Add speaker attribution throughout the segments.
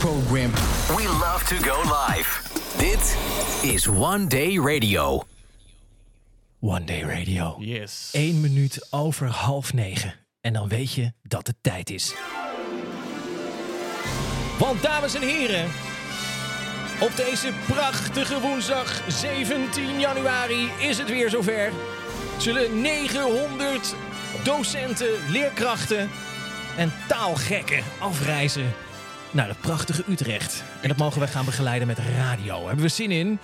Speaker 1: program.
Speaker 2: We love to go live. Dit is One Day Radio.
Speaker 3: One Day Radio.
Speaker 4: Yes.
Speaker 3: 1 minuut over half negen. En dan weet je dat het tijd is. Want dames en heren, op deze prachtige woensdag 17 januari is het weer zover. Zullen 900 docenten, leerkrachten en taalgekken afreizen naar het prachtige Utrecht. En dat mogen we gaan begeleiden met radio. Hebben we zin in?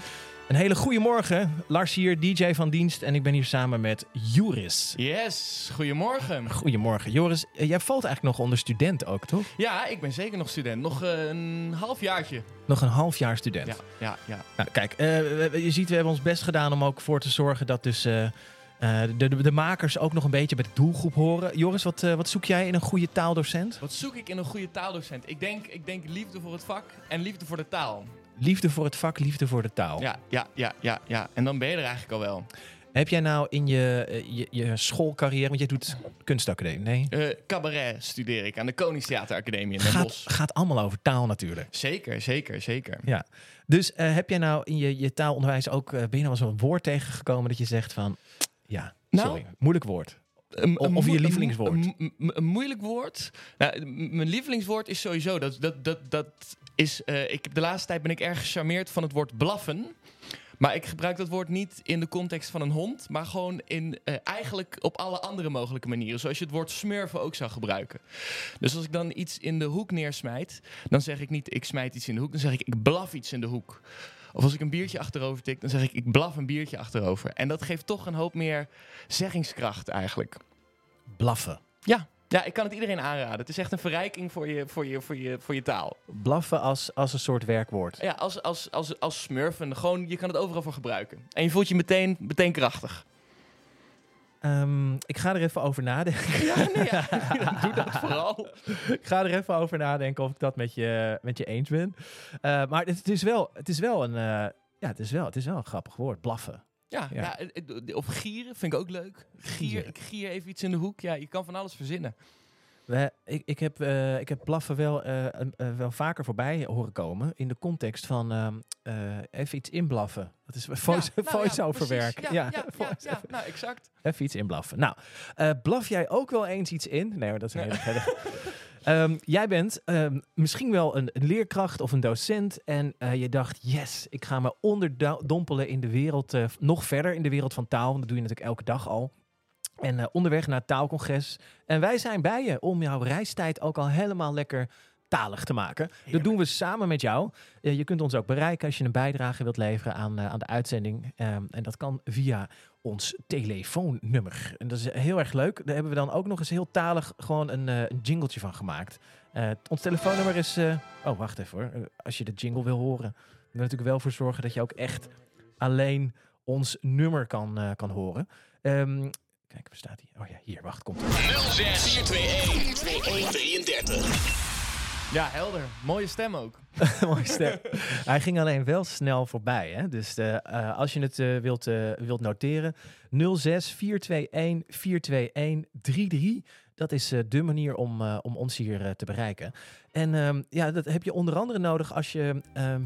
Speaker 3: Een hele goede morgen. Lars hier, DJ van dienst. En ik ben hier samen met Joris.
Speaker 4: Yes, goedemorgen.
Speaker 3: Goedemorgen. Joris, eh, jij valt eigenlijk nog onder student ook, toch?
Speaker 4: Ja, ik ben zeker nog student. Nog eh, een halfjaartje.
Speaker 3: Nog een half jaar student.
Speaker 4: Ja, ja, ja.
Speaker 3: Nou, kijk, eh, je ziet, we hebben ons best gedaan om ook voor te zorgen dat dus... eh, de, de, de makers ook nog een beetje bij de doelgroep horen. Joris, wat, eh, wat zoek jij in een goede taaldocent?
Speaker 4: Wat zoek ik in een goede taaldocent? Ik denk, ik denk liefde voor het vak en liefde voor de taal.
Speaker 3: Liefde voor het vak, liefde voor de taal.
Speaker 4: Ja, ja, ja, ja, ja. En dan ben je er eigenlijk al wel.
Speaker 3: Heb jij nou in je, eh, je, je schoolcarrière, want jij doet kunstacademie, nee?
Speaker 4: Cabaret studeer ik aan de Koningstheateracademie in Den
Speaker 3: Gaat,
Speaker 4: Bosch.
Speaker 3: gaat allemaal over taal natuurlijk.
Speaker 4: Zeker, zeker, zeker.
Speaker 3: Ja. Dus heb jij nou in je, je taalonderwijs ook, eh, ben je nou eens een woord tegengekomen dat je zegt van, ja,
Speaker 4: Nou,
Speaker 3: sorry, moeilijk woord.
Speaker 4: Een-
Speaker 3: Of- je lievelingswoord.
Speaker 4: Een, moeilijk woord. Nou, mijn lievelingswoord is sowieso dat dat dat dat is. eh, ik heb de laatste tijd ben ik erg gecharmeerd van het woord blaffen. Maar ik gebruik dat woord niet in de context van een hond, maar gewoon in eh, eigenlijk op alle andere mogelijke manieren. Zoals je het woord smurfen ook zou gebruiken. Dus als ik dan iets in de hoek neersmijt, dan zeg ik niet ik smijt iets in de hoek, dan zeg ik ik blaf iets in de hoek. Of als ik een biertje achterover tik, dan zeg ik ik blaf een biertje achterover. En dat geeft toch een hoop meer zeggingskracht eigenlijk.
Speaker 3: Blaffen.
Speaker 4: Ja. Ja, ik kan het iedereen aanraden. Het is echt een verrijking voor je, voor je, voor je, voor je taal.
Speaker 3: Blaffen als, als een soort werkwoord.
Speaker 4: Ja, als, als, als, als smurfen, gewoon, je kan het overal voor gebruiken. En je voelt je meteen, meteen krachtig.
Speaker 3: Ehm, ik ga er even over nadenken.
Speaker 4: Ja, nee, ja. doe dat vooral.
Speaker 3: ik ga er even over nadenken of ik dat met je, met je eens ben. Eh, maar het, het is wel, het is wel een, eh, ja, het is wel, het is wel een grappig woord, blaffen.
Speaker 4: Ja,
Speaker 3: Ja.
Speaker 4: ja. eh, of gieren vind ik ook leuk. Gier, gier even iets in de hoek. Ja, je kan van alles verzinnen.
Speaker 3: We, ik, ik, heb, eh, ik heb blaffen wel, eh, eh, wel vaker voorbij horen komen in de context van ehm, eh, even iets inblaffen. Dat is voice,
Speaker 4: Ja, nou ja, precies.
Speaker 3: werk.
Speaker 4: Ja, ja, nou exact.
Speaker 3: Even iets inblaffen. Nou, blaf jij ook wel eens iets in? Nee, dat is hele verder. Ehm, jij bent ehm, misschien wel een, een leerkracht of een docent en je dacht, yes, ik ga me onderdompelen in de wereld, nog verder in de wereld van taal. Want dat doe je natuurlijk elke dag al. En eh, onderweg naar het taalcongres. En wij zijn bij je om jouw reistijd ook al helemaal lekker talig te maken. Dat doen we samen met jou. Eh, je kunt ons ook bereiken als je een bijdrage wilt leveren aan, eh, aan de uitzending. Ehm, en dat kan via ons telefoonnummer. En dat is heel erg leuk. Daar hebben we dan ook nog eens heel talig gewoon een, een jingletje van gemaakt. Ons telefoonnummer is... oh, wacht even hoor. Als je de jingle wil horen... we er natuurlijk wel voor zorgen dat je ook echt alleen ons nummer kan, kan horen. Ehm, kijk, waar staat hij? Oh ja, hier, wacht, komt hij.
Speaker 2: 06 421 33.
Speaker 4: Ja, helder. Mooie stem ook.
Speaker 3: Mooie stem. Hij ging alleen wel snel voorbij. Hè? Dus eh, eh, als je het eh, wilt, wilt noteren, 06 421 421 33. Dat is de manier om, om ons hier te bereiken. En ehm, ja, dat heb je onder andere nodig als je, ehm,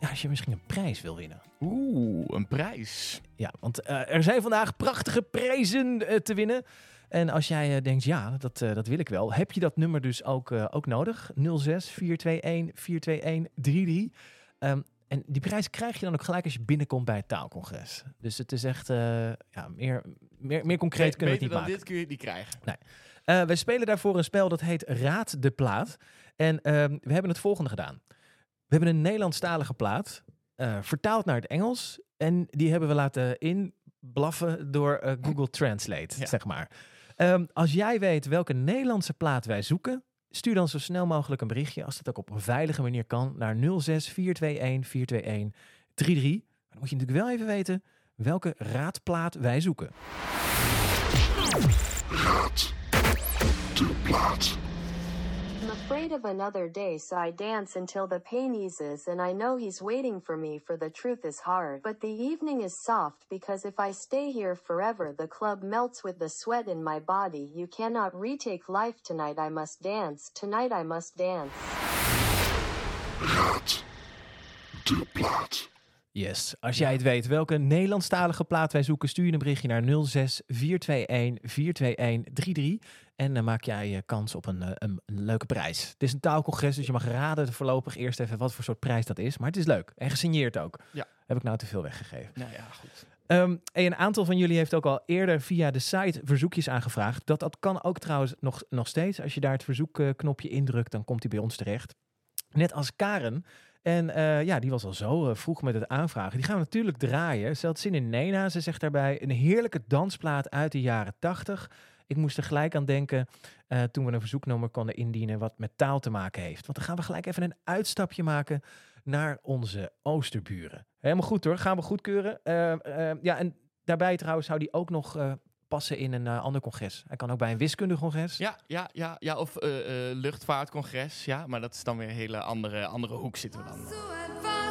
Speaker 3: ja, als je misschien een prijs wil winnen.
Speaker 4: Oeh, een prijs.
Speaker 3: Ja, want eh, er zijn vandaag prachtige prijzen eh, te winnen. En als jij eh, denkt, ja, dat, dat wil ik wel, heb je dat nummer dus ook, ook nodig. 06 421 421 33. Ehm, en die prijs krijg je dan ook gelijk als je binnenkomt bij het taalcongres. Dus het is echt, ja, meer, meer, meer concreet kunnen we het niet
Speaker 4: dan
Speaker 3: maken.
Speaker 4: dit kun je het niet krijgen.
Speaker 3: Eh, wij spelen daarvoor een spel dat heet Raad de Plaat. En ehm, we hebben het volgende gedaan. We hebben een Nederlandstalige plaat, eh, vertaald naar het Engels. En die hebben we laten inblaffen door eh, Google Translate,
Speaker 4: Ja.
Speaker 3: zeg maar. Ehm, als jij weet welke Nederlandse plaat wij zoeken, stuur dan zo snel mogelijk een berichtje, als dat ook op een veilige manier kan, naar 06 421 421 33. Maar dan moet je natuurlijk wel even weten welke raadplaat wij zoeken.
Speaker 5: I'm afraid of another day, so I dance until the pain eases, and I know he's waiting for me, for the truth is hard. But the evening is soft because if I stay here forever, the club melts with the sweat in my body. You cannot retake life tonight, I must dance. Tonight I must dance.
Speaker 6: plaat. De plaat.
Speaker 3: Yes. Als jij het weet welke Nederlandstalige plaat wij zoeken, stuur je een berichtje naar 06 421 42133. En dan maak jij je kans op een, eh, een, een leuke prijs. Het is een taalcongres, dus je mag raden voorlopig eerst even wat voor soort prijs dat is. Maar het is leuk. En gesigneerd ook.
Speaker 7: Ja.
Speaker 3: Heb ik nou te veel weggegeven.
Speaker 7: Nou ja, goed.
Speaker 3: Ehm, en een aantal van jullie heeft ook al eerder via de site verzoekjes aangevraagd. Dat, dat kan ook trouwens nog, nog steeds. Als je daar het verzoekknopje indrukt, dan komt hij bij ons terecht. Net als Karen. En eh, ja, die was al zo eh, vroeg met het aanvragen. Die gaan we natuurlijk draaien. Ze had zin in Nena. Ze zegt daarbij een heerlijke dansplaat uit de jaren tachtig. Ik moest er gelijk aan denken eh, toen we een verzoeknummer konden indienen wat met taal te maken heeft. Want dan gaan we gelijk even een uitstapje maken naar onze oosterburen. Helemaal goed hoor, gaan we goedkeuren. Eh, eh, ja, en daarbij trouwens zou die ook nog eh, passen in een eh, ander congres. Hij kan ook bij een wiskundecongres.
Speaker 7: Ja, ja, ja, ja of eh, eh, luchtvaartcongres. Ja, maar dat is dan weer een hele andere, andere hoek zitten we dan.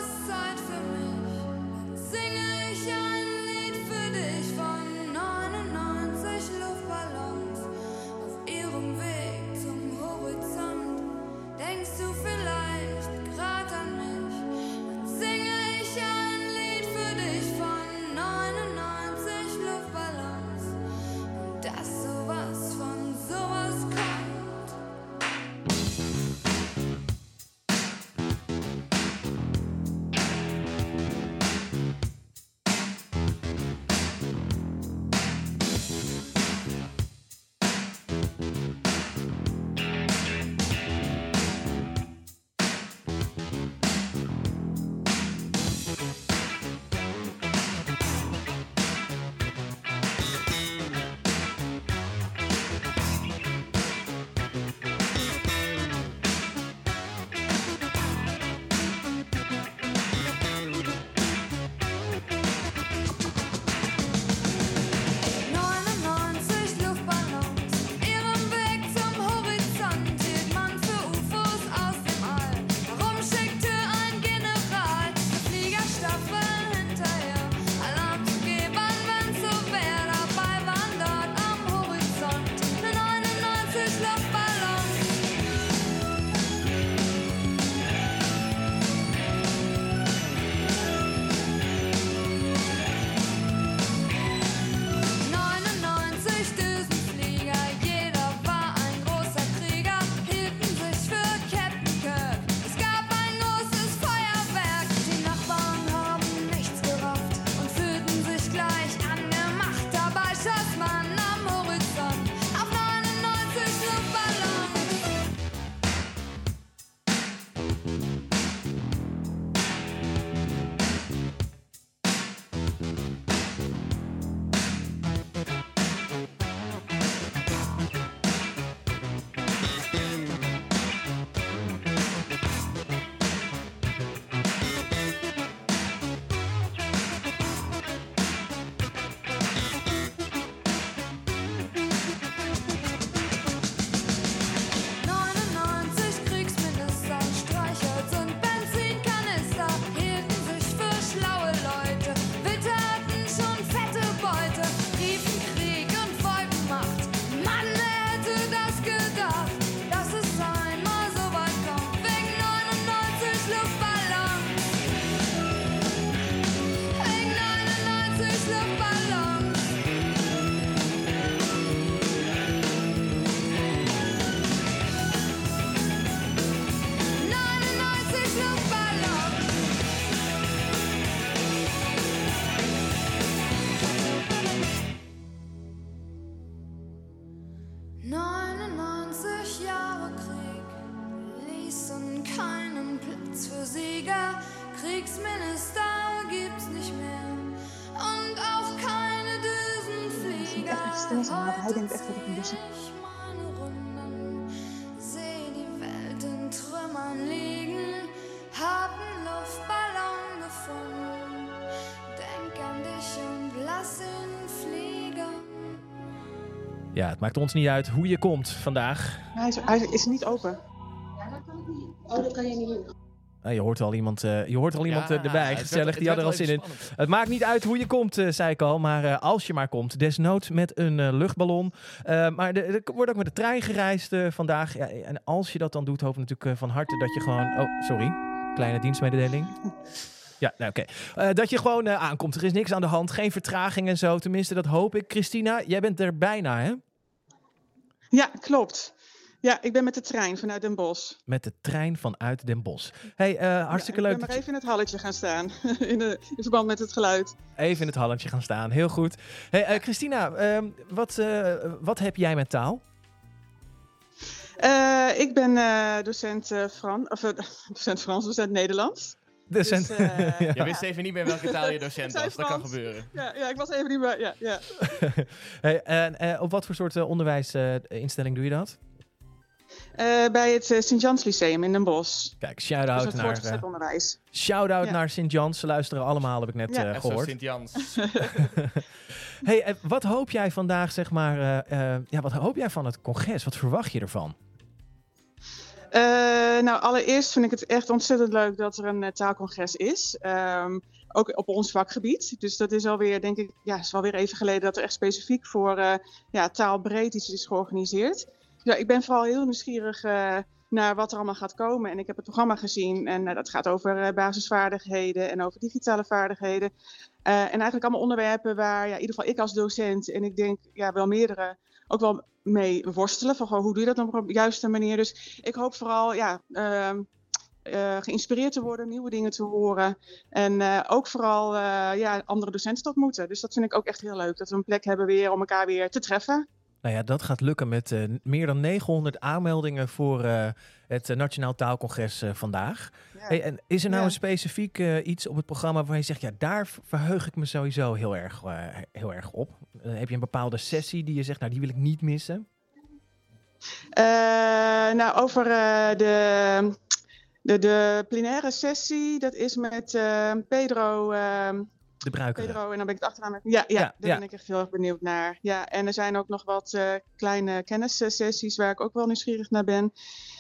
Speaker 3: Ja, het maakt ons niet uit hoe je komt vandaag.
Speaker 8: Hij is, hij is niet open. Oh, dat kan je niet.
Speaker 3: Nou, je hoort al iemand, eh, je hoort al iemand eh,
Speaker 7: Ja,
Speaker 3: erbij. Gezellig,
Speaker 7: werd-
Speaker 3: die had er al zin in.
Speaker 7: spannend.
Speaker 3: Het maakt niet uit hoe je komt, eh, zei ik al. Maar eh, als je maar komt, desnoods met een eh, luchtballon. Eh, maar de- er wordt ook met de trein gereisd vandaag. Ja, en als je dat dan doet, hoop ik natuurlijk van harte dat je gewoon... Oh, sorry. Kleine dienstmededeling. Ja, nou, oké. Eh, dat je gewoon aankomt. Er is niks aan de hand. Geen vertraging en zo. Tenminste, dat hoop ik. Christina, jij bent er bijna, hè?
Speaker 8: Ja, klopt. Ja, ik ben met de trein vanuit Den Bosch.
Speaker 3: Met de trein vanuit Den Bosch. hey, eh, hartstikke
Speaker 8: Ja,
Speaker 3: leuk
Speaker 8: Ik ben maar even in het halletje gaan staan. in, de, in verband met het geluid.
Speaker 3: even in het halletje gaan staan. Heel goed. Hey, eh, Christina, ehm, wat, eh, wat heb jij met taal?
Speaker 8: Ik ben docent, Fran of, docent Frans, docent Nederlands.
Speaker 3: Dus,
Speaker 8: Dus, eh,
Speaker 3: ja.
Speaker 4: Je wist even niet meer welke taal je docent was. Dat kan gebeuren.
Speaker 8: Ja, ja, ik was even niet meer. Ja, ja.
Speaker 3: Hey, en, eh, op wat voor soort eh, onderwijsinstelling doe je dat?
Speaker 8: Eh, bij het eh, Sint-Jans Lyceum in Den Bosch.
Speaker 3: Kijk,
Speaker 8: Dus
Speaker 3: shout-out
Speaker 8: het
Speaker 3: naar, eh,
Speaker 8: onderwijs.
Speaker 3: shout-out
Speaker 8: Ja.
Speaker 3: naar Sint-Jans. Ze luisteren allemaal, heb ik net
Speaker 8: Ja.
Speaker 3: eh, gehoord.
Speaker 4: Sint-Jans.
Speaker 3: Hey, eh, wat hoop jij vandaag, zeg maar, eh, eh, ja, wat hoop jij van het congres? Wat verwacht je ervan?
Speaker 8: Eh, nou, allereerst vind ik het echt ontzettend leuk dat er een eh, taalcongres is. Ehm, ook op ons vakgebied. Dus dat is alweer, denk ik, ja, is alweer even geleden dat er echt specifiek voor eh, ja, taalbreed iets is georganiseerd. Ja, ik ben vooral heel nieuwsgierig naar wat er allemaal gaat komen. En ik heb het programma gezien en dat gaat over basisvaardigheden en over digitale vaardigheden. En eigenlijk allemaal onderwerpen waar ja, in ieder geval ik als docent en ik denk ja, wel meerdere ook wel mee worstelen. Van hoe doe je dat op de juiste manier? Dus ik hoop vooral ja, ehm, eh, geïnspireerd te worden, nieuwe dingen te horen. En eh, ook vooral eh, ja, andere docenten te ontmoeten. Dus dat vind ik ook echt heel leuk. Dat we een plek hebben weer om elkaar weer te treffen.
Speaker 3: Nou ja, dat gaat lukken met eh, meer dan 900 aanmeldingen voor eh, het eh, Nationaal Taalcongres vandaag.
Speaker 8: Ja.
Speaker 3: Hey, en is er nou
Speaker 8: Ja.
Speaker 3: een specifiek iets op het programma waar je zegt, ja, daar verheug ik me sowieso heel erg, heel erg op? Heb je een bepaalde sessie die je zegt, nou, die wil ik niet missen?
Speaker 8: Nou, over de, de, de plenaire sessie, dat is met Pedro.
Speaker 3: De bruikere.
Speaker 8: Pedro, en dan ben ik het achternaam. met- Ja, ja,
Speaker 3: Ja,
Speaker 8: daar
Speaker 3: ja.
Speaker 8: ben ik echt heel erg benieuwd naar. Ja, en er zijn ook nog wat eh, kleine kennissessies waar ik ook wel nieuwsgierig naar ben.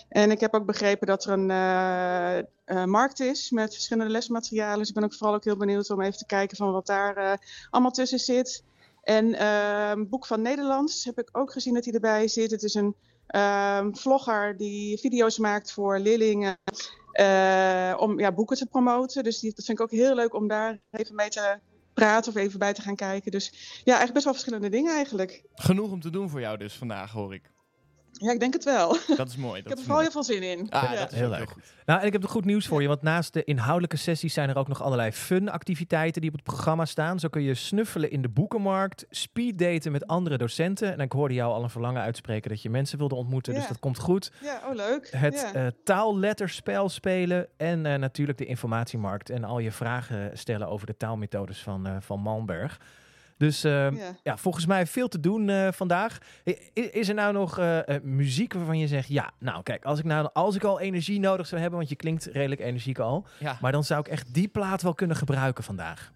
Speaker 8: En ik heb ook begrepen dat er een eh, eh, markt is met verschillende lesmaterialen. Dus ik ben ook vooral ook heel benieuwd om even te kijken van wat daar allemaal tussen zit. En ehm Boek van Nederlands heb ik ook gezien dat hij erbij zit. Het is een ehm, vlogger die video's maakt voor leerlingen eh, om ja, boeken te promoten. Dus die, dat vind ik ook heel leuk om daar even mee te praten of even bij te gaan kijken. Dus ja, eigenlijk best wel verschillende dingen eigenlijk.
Speaker 4: Genoeg om te doen voor jou dus vandaag, hoor ik.
Speaker 8: Ja, ik denk het wel.
Speaker 4: Dat is mooi.
Speaker 8: ik
Speaker 4: Dat
Speaker 8: heb
Speaker 4: is
Speaker 8: er vooral heel veel zin in.
Speaker 4: Ah,
Speaker 8: ja.
Speaker 4: dat is
Speaker 3: Heel
Speaker 4: ook
Speaker 3: leuk. Nou, en ik heb er goed nieuws voor je, want naast de inhoudelijke sessies zijn er ook nog allerlei fun-activiteiten die op het programma staan. Zo kun je snuffelen in de boekenmarkt, speeddaten met andere docenten. En ik hoorde jou al een verlangen uitspreken dat je mensen wilde ontmoeten, dus dat komt goed.
Speaker 8: ja, oh leuk.
Speaker 3: Het
Speaker 8: ja.
Speaker 3: eh, taalletterspel spelen en eh, natuurlijk de informatiemarkt en al je vragen stellen over de taalmethodes van, eh, van Malmberg. Dus eh, ja.
Speaker 8: Ja.
Speaker 3: volgens mij veel te doen eh, vandaag. Is er nou nog eh, eh, muziek waarvan je zegt, ja, nou kijk, als ik, nou, als ik al energie nodig zou hebben, want je klinkt redelijk energiek al,
Speaker 4: Ja.
Speaker 3: maar dan zou ik echt die plaat wel kunnen gebruiken vandaag.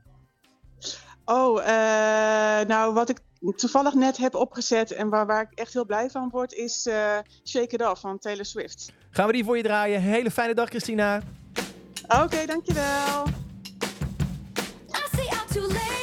Speaker 8: Oh, eh, nou wat ik toevallig net heb opgezet en waar, waar ik echt heel blij van word, is eh, Shake It Off van Taylor Swift.
Speaker 3: Gaan we die voor je draaien. Hele fijne dag, Christina.
Speaker 8: Oké, dankjewel.
Speaker 9: I say I'm too late.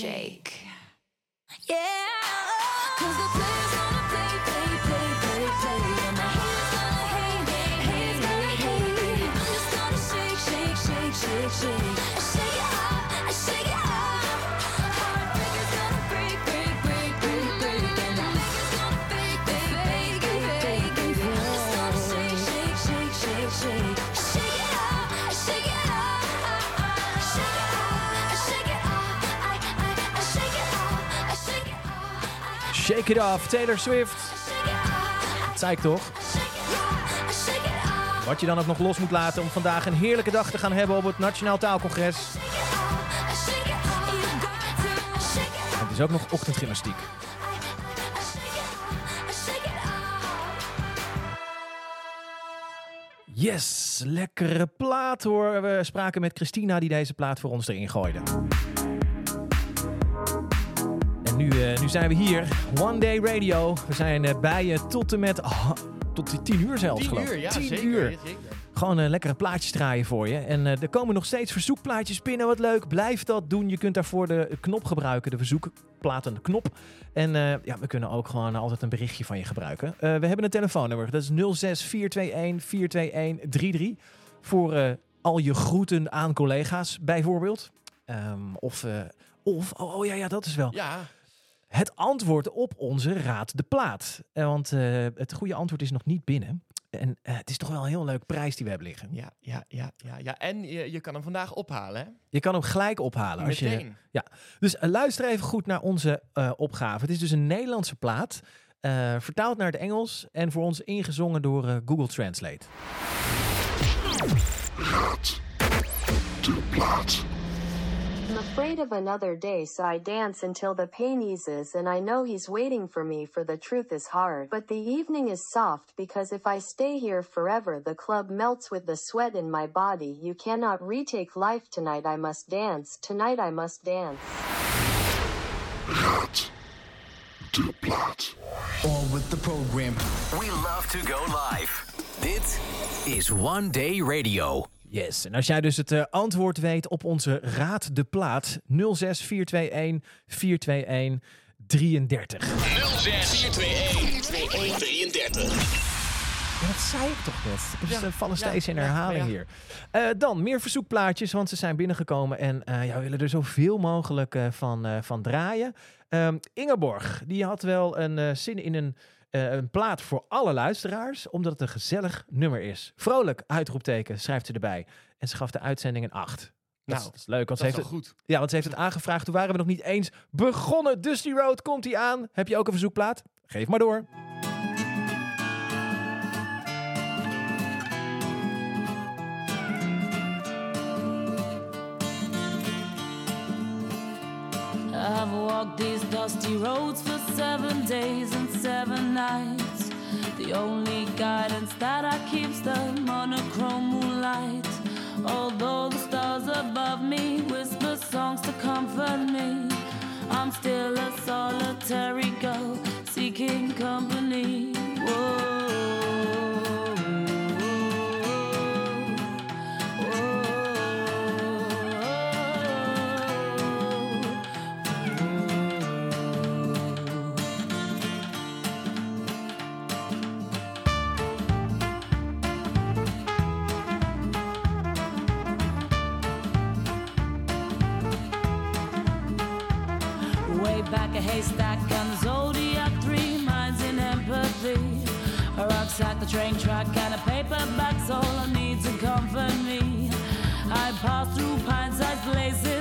Speaker 9: Shake, Shake It Off,
Speaker 3: Taylor Swift. Dat zei ik toch? Wat je dan ook nog los moet laten om vandaag een heerlijke dag te gaan hebben op het Nationaal Taalcongres. Het is ook nog ochtendgymnastiek. Yes, lekkere plaat hoor. We spraken met Christina die deze plaat voor ons erin gooide. Nu, eh, nu zijn we hier. One Day Radio. We zijn eh, bij je tot en met... ah, tot die tien uur zelfs,
Speaker 4: 10
Speaker 3: geloof ik.
Speaker 4: uur, ja,
Speaker 3: Tien
Speaker 4: zeker.
Speaker 3: uur.
Speaker 4: ja, zeker.
Speaker 3: Gewoon eh, lekkere plaatjes draaien voor je. En er komen nog steeds verzoekplaatjes binnen. Wat leuk. Blijf dat doen. Je kunt daarvoor de knop gebruiken. De verzoekplaten knop. En ja, we kunnen ook gewoon altijd een berichtje van je gebruiken. We hebben een telefoonnummer. Dat is 06 421 421 Voor al je groeten aan collega's bijvoorbeeld. Ehm, of, of oh, oh ja, ja, dat is wel.
Speaker 4: Ja,
Speaker 3: Het antwoord op onze Raad de Plaat. Eh, want eh, het goede antwoord is nog niet binnen. En eh, het is toch wel een heel leuk prijs die we hebben liggen.
Speaker 4: ja, ja, ja, ja, ja. En je, je kan hem vandaag ophalen, hè?
Speaker 3: Je kan hem gelijk ophalen. Als je,
Speaker 4: Meteen.
Speaker 3: dus luister even goed naar onze eh, opgave. Het is dus een Nederlandse plaat. eh, vertaald naar het Engels en voor ons ingezongen door Google Translate.
Speaker 1: Raad de plaat.
Speaker 5: I'm afraid of another day, so I dance until the pain eases, and I know he's waiting for me, for the truth is hard. But the evening is soft, because if I stay here forever, the club melts with the sweat in my body. You cannot retake life tonight, I must dance. Tonight I must dance.
Speaker 1: Raad de plaat.
Speaker 2: On with the program. We love to go live. Dit is One Day Radio.
Speaker 3: Yes, en als jij dus het eh, antwoord weet op onze Raad de Plaat 06 421 421 33.
Speaker 10: 06 421 33.
Speaker 3: Ja, dat zei ik toch net. Dus
Speaker 4: Ja,
Speaker 3: we vallen
Speaker 4: ja,
Speaker 3: steeds in herhaling
Speaker 4: ja.
Speaker 3: hier. Eh, dan meer verzoekplaatjes, want ze zijn binnengekomen. En eh, ja, we willen er zoveel mogelijk eh, van, eh, van draaien. Ehm, Ingeborg, die had wel een eh, zin in een, eh, een plaat voor alle luisteraars. Omdat het een gezellig nummer is. Vrolijk, uitroepteken, schrijft ze erbij. En ze gaf de uitzending een 8. Dat,
Speaker 4: Nou,
Speaker 3: is, dat is leuk, want
Speaker 4: Dat
Speaker 3: ze heeft, het,
Speaker 4: goed.
Speaker 3: ja, want ze heeft het aangevraagd. Toen waren we nog niet eens begonnen. Dusty Road komt hij aan. Heb je ook een verzoekplaat? Geef maar door.
Speaker 11: I've walked these dusty roads for seven days and seven nights. The only guidance that I keep's the monochrome moonlight. Although the stars above me whisper songs to comfort me, I'm still a solitary girl seeking company. Haystack and zodiac, three minds in empathy. A rucksack, the train track, and a paperback's all I need to comfort me. I pass through pine-sized places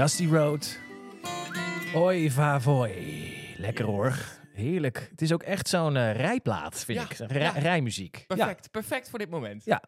Speaker 3: Dusty Road. Oi va voi. Lekker hoor. Heerlijk. Het is ook echt zo'n eh, rijplaat, vind
Speaker 4: Ja,
Speaker 3: ik.
Speaker 4: Ja.
Speaker 3: rijmuziek.
Speaker 4: Perfect, perfect voor dit moment.
Speaker 3: Ja.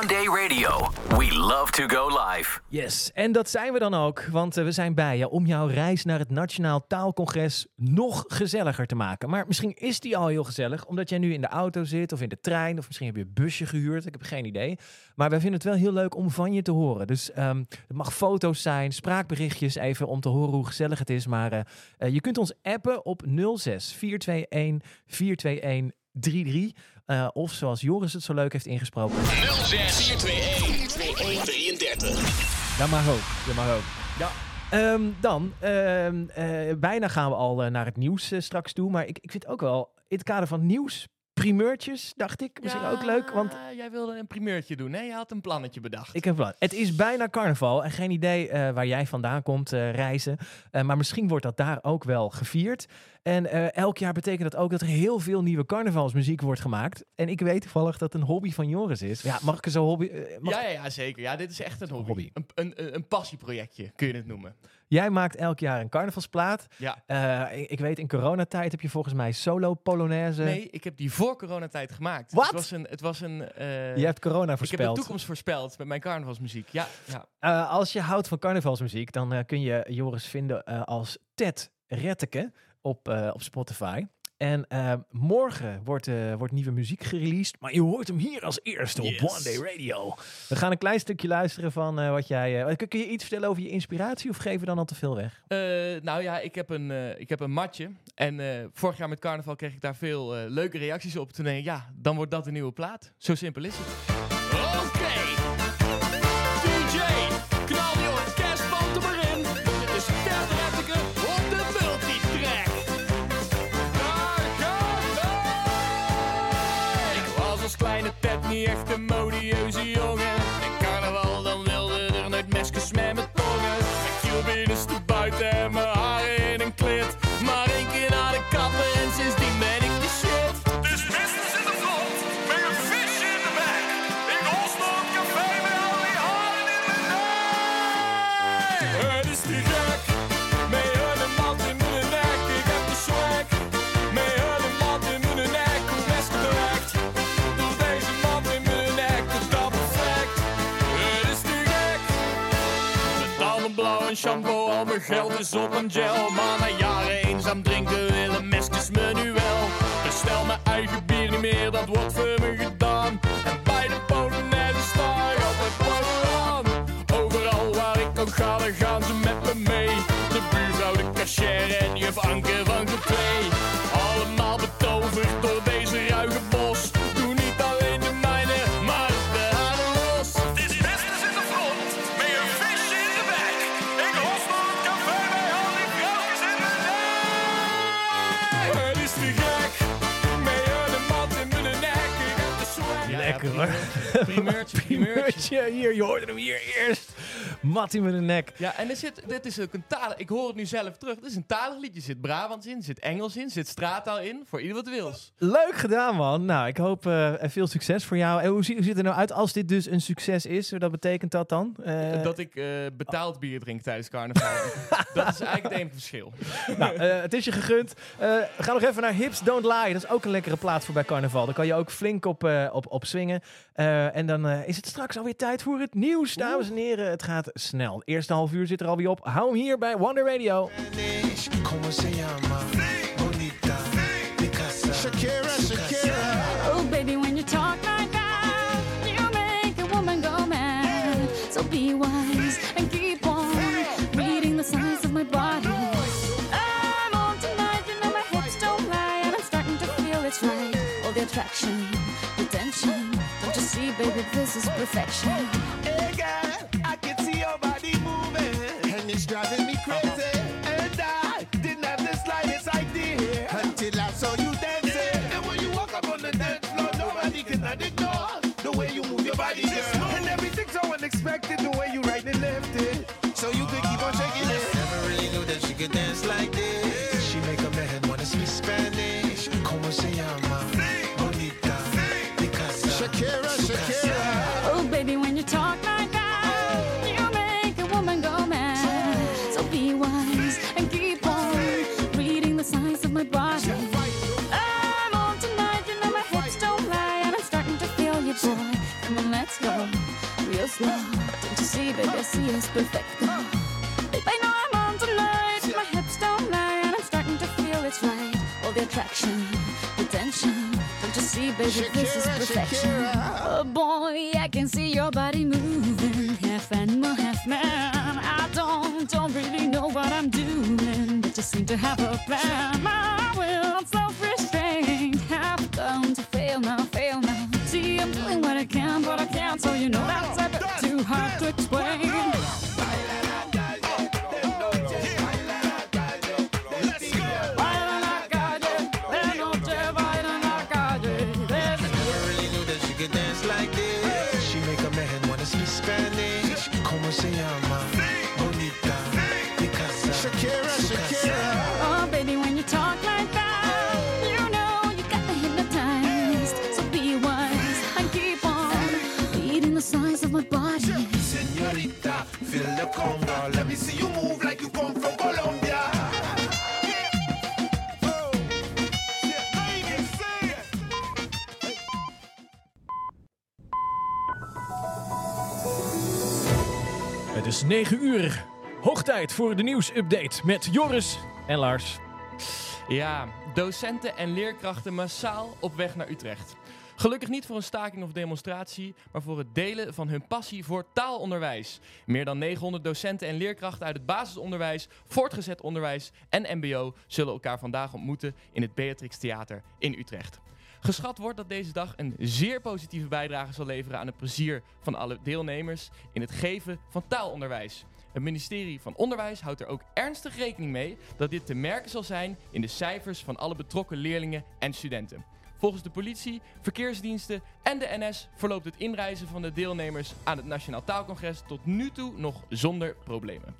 Speaker 2: One Day Radio. We love to go live.
Speaker 3: Yes, en dat zijn we dan ook, want eh, we zijn bij je om jouw reis naar het Nationaal Taalcongres nog gezelliger te maken. Maar misschien is die al heel gezellig, omdat jij nu in de auto zit of in de trein, of misschien heb je een busje gehuurd, ik heb geen idee. Maar wij vinden het wel heel leuk om van je te horen. Dus ehm het mag foto's zijn, spraakberichtjes even om te horen hoe gezellig het is. Maar eh, eh, je kunt ons appen op 06 421 421 33. Eh, of zoals Joris het zo leuk heeft ingesproken.
Speaker 10: 06 421 33.
Speaker 3: Dat mag ook. Dat mag ook. Ja. Ehm, dan, ehm, eh, bijna gaan we al eh, naar het nieuws straks toe. Maar ik, ik vind ook wel, in het kader van nieuws, primeurtjes, dacht ik, misschien ook leuk. Want
Speaker 4: jij wilde een primeurtje doen, hè? Je had een plannetje bedacht.
Speaker 3: ik heb wel. Het is bijna carnaval en geen idee eh, waar jij vandaan komt eh, reizen. Eh, maar misschien wordt dat daar ook wel gevierd. En elk jaar betekent dat ook dat er heel veel nieuwe carnavalsmuziek wordt gemaakt. En ik weet toevallig dat het een hobby van Joris is. Ja, mag ik zo hobby... mag-
Speaker 4: Ja, ja, ja, zeker. Ja, dit is echt een hobby.
Speaker 3: hobby.
Speaker 4: Een, een, een passieprojectje, kun je het noemen.
Speaker 3: Jij maakt elk jaar een carnavalsplaat.
Speaker 4: Ja.
Speaker 3: Eh, ik, ik weet, in coronatijd heb je volgens mij solo polonaise.
Speaker 4: Nee, ik heb die voor coronatijd gemaakt.
Speaker 3: Wat?
Speaker 4: Het was een... Het was een eh,
Speaker 3: Je hebt corona
Speaker 4: ik heb de
Speaker 3: voorspeld.
Speaker 4: toekomst voorspeld met mijn carnavalsmuziek. Ja, ja.
Speaker 3: Eh, als je houdt van carnavalsmuziek, dan kun je Joris vinden als Ted Retteke op, op Spotify. En eh, morgen wordt, eh, wordt nieuwe muziek gereleased. Maar je hoort hem hier als eerste op. One Day Radio. We gaan een klein stukje luisteren van eh, wat jij... eh, kun, je iets vertellen over je inspiratie of geven we dan al te veel weg?
Speaker 4: Nou ja, ik heb een, ik heb een matje. En vorig jaar met carnaval kreeg ik daar veel leuke reacties op. Toen denk ik, ja, dan wordt dat een nieuwe plaat. Zo simpel is het. Mijn geld is op een gel. Maar na jaren eenzaam drinken willen mesjes me nu wel. Bestel mijn eigen bier niet meer, dat wordt voor me gedaan. En bij de Polonaise sta ik altijd bovenaan. Overal waar ik ook ga, dan gaan ze met me mee. De buurvrouw, de cashier en juf Anke van groep Primeurtje, primeurtje.
Speaker 3: Hier, je hoorde hem hier eerst. Mattie met een nek.
Speaker 4: Ja, en er zit, dit is ook een taal. Ik hoor het nu zelf terug. Dit is een talig liedje. Er zit Brabants in, er zit Engels in, er zit straattaal in. Voor ieder wat wils.
Speaker 3: Leuk gedaan, man. Nou, ik hoop eh, veel succes voor jou. En hoe, zie- hoe ziet het er nou uit als dit dus een succes is? Wat betekent dat dan? Eh,
Speaker 4: dat ik eh, betaald bier drink tijdens carnaval. dat is eigenlijk het enige verschil.
Speaker 3: nou, eh, het is je gegund. Eh, gaan nog even naar Hips Don't Lie. Dat is ook een lekkere plaat voor bij carnaval. Daar kan je ook flink op, eh, op, op swingen. Eh, en dan eh, is het straks alweer tijd voor het nieuws, dames en heren. Het gaat snel. Het eerste half uur zit er alweer op. Hou hem hier bij Wonder Radio.
Speaker 11: Oh, baby, when you talk like that, you make a woman go mad. So be wise and keep on reading the signs of my body. I'm on tonight, you know my hips don't lie, and I'm starting to feel it's right. All the attraction, the tension. Don't you see, baby, this is perfection.
Speaker 12: Hey girl, see,
Speaker 11: baby,
Speaker 9: I see it's perfect. Baby, I know I'm on tonight. My hips don't lie, and I'm starting to feel it's right. All the attraction, the tension. Don't you see, baby, this is
Speaker 13: Shakira,
Speaker 9: perfection.
Speaker 13: Shakira.
Speaker 9: Oh boy, I can see your body moving, half animal, half man. I don't, don't really know what I'm doing, but just seem to have a plan. My will, on self-restraint, have come to fail now, fail now. See, I'm doing what I can, but I can't, so you know that's a bit too hard to explain.
Speaker 3: 9 uur. Hoog tijd voor de nieuwsupdate met Joris en Lars.
Speaker 4: Ja, docenten en leerkrachten massaal op weg naar Utrecht. Gelukkig niet voor een staking of demonstratie, maar voor het delen van hun passie voor taalonderwijs. Meer dan 900 docenten en leerkrachten uit het basisonderwijs, voortgezet onderwijs en MBO zullen elkaar vandaag ontmoeten in het Beatrix Theater in Utrecht. Geschat wordt dat deze dag een zeer positieve bijdrage zal leveren aan het plezier van alle deelnemers in het geven van taalonderwijs. Het ministerie van Onderwijs houdt er ook ernstig rekening mee dat dit te merken zal zijn in de cijfers van alle betrokken leerlingen en studenten. Volgens de politie, verkeersdiensten en de NS verloopt het inreizen van de deelnemers aan het Nationaal Taalcongres tot nu toe nog zonder problemen.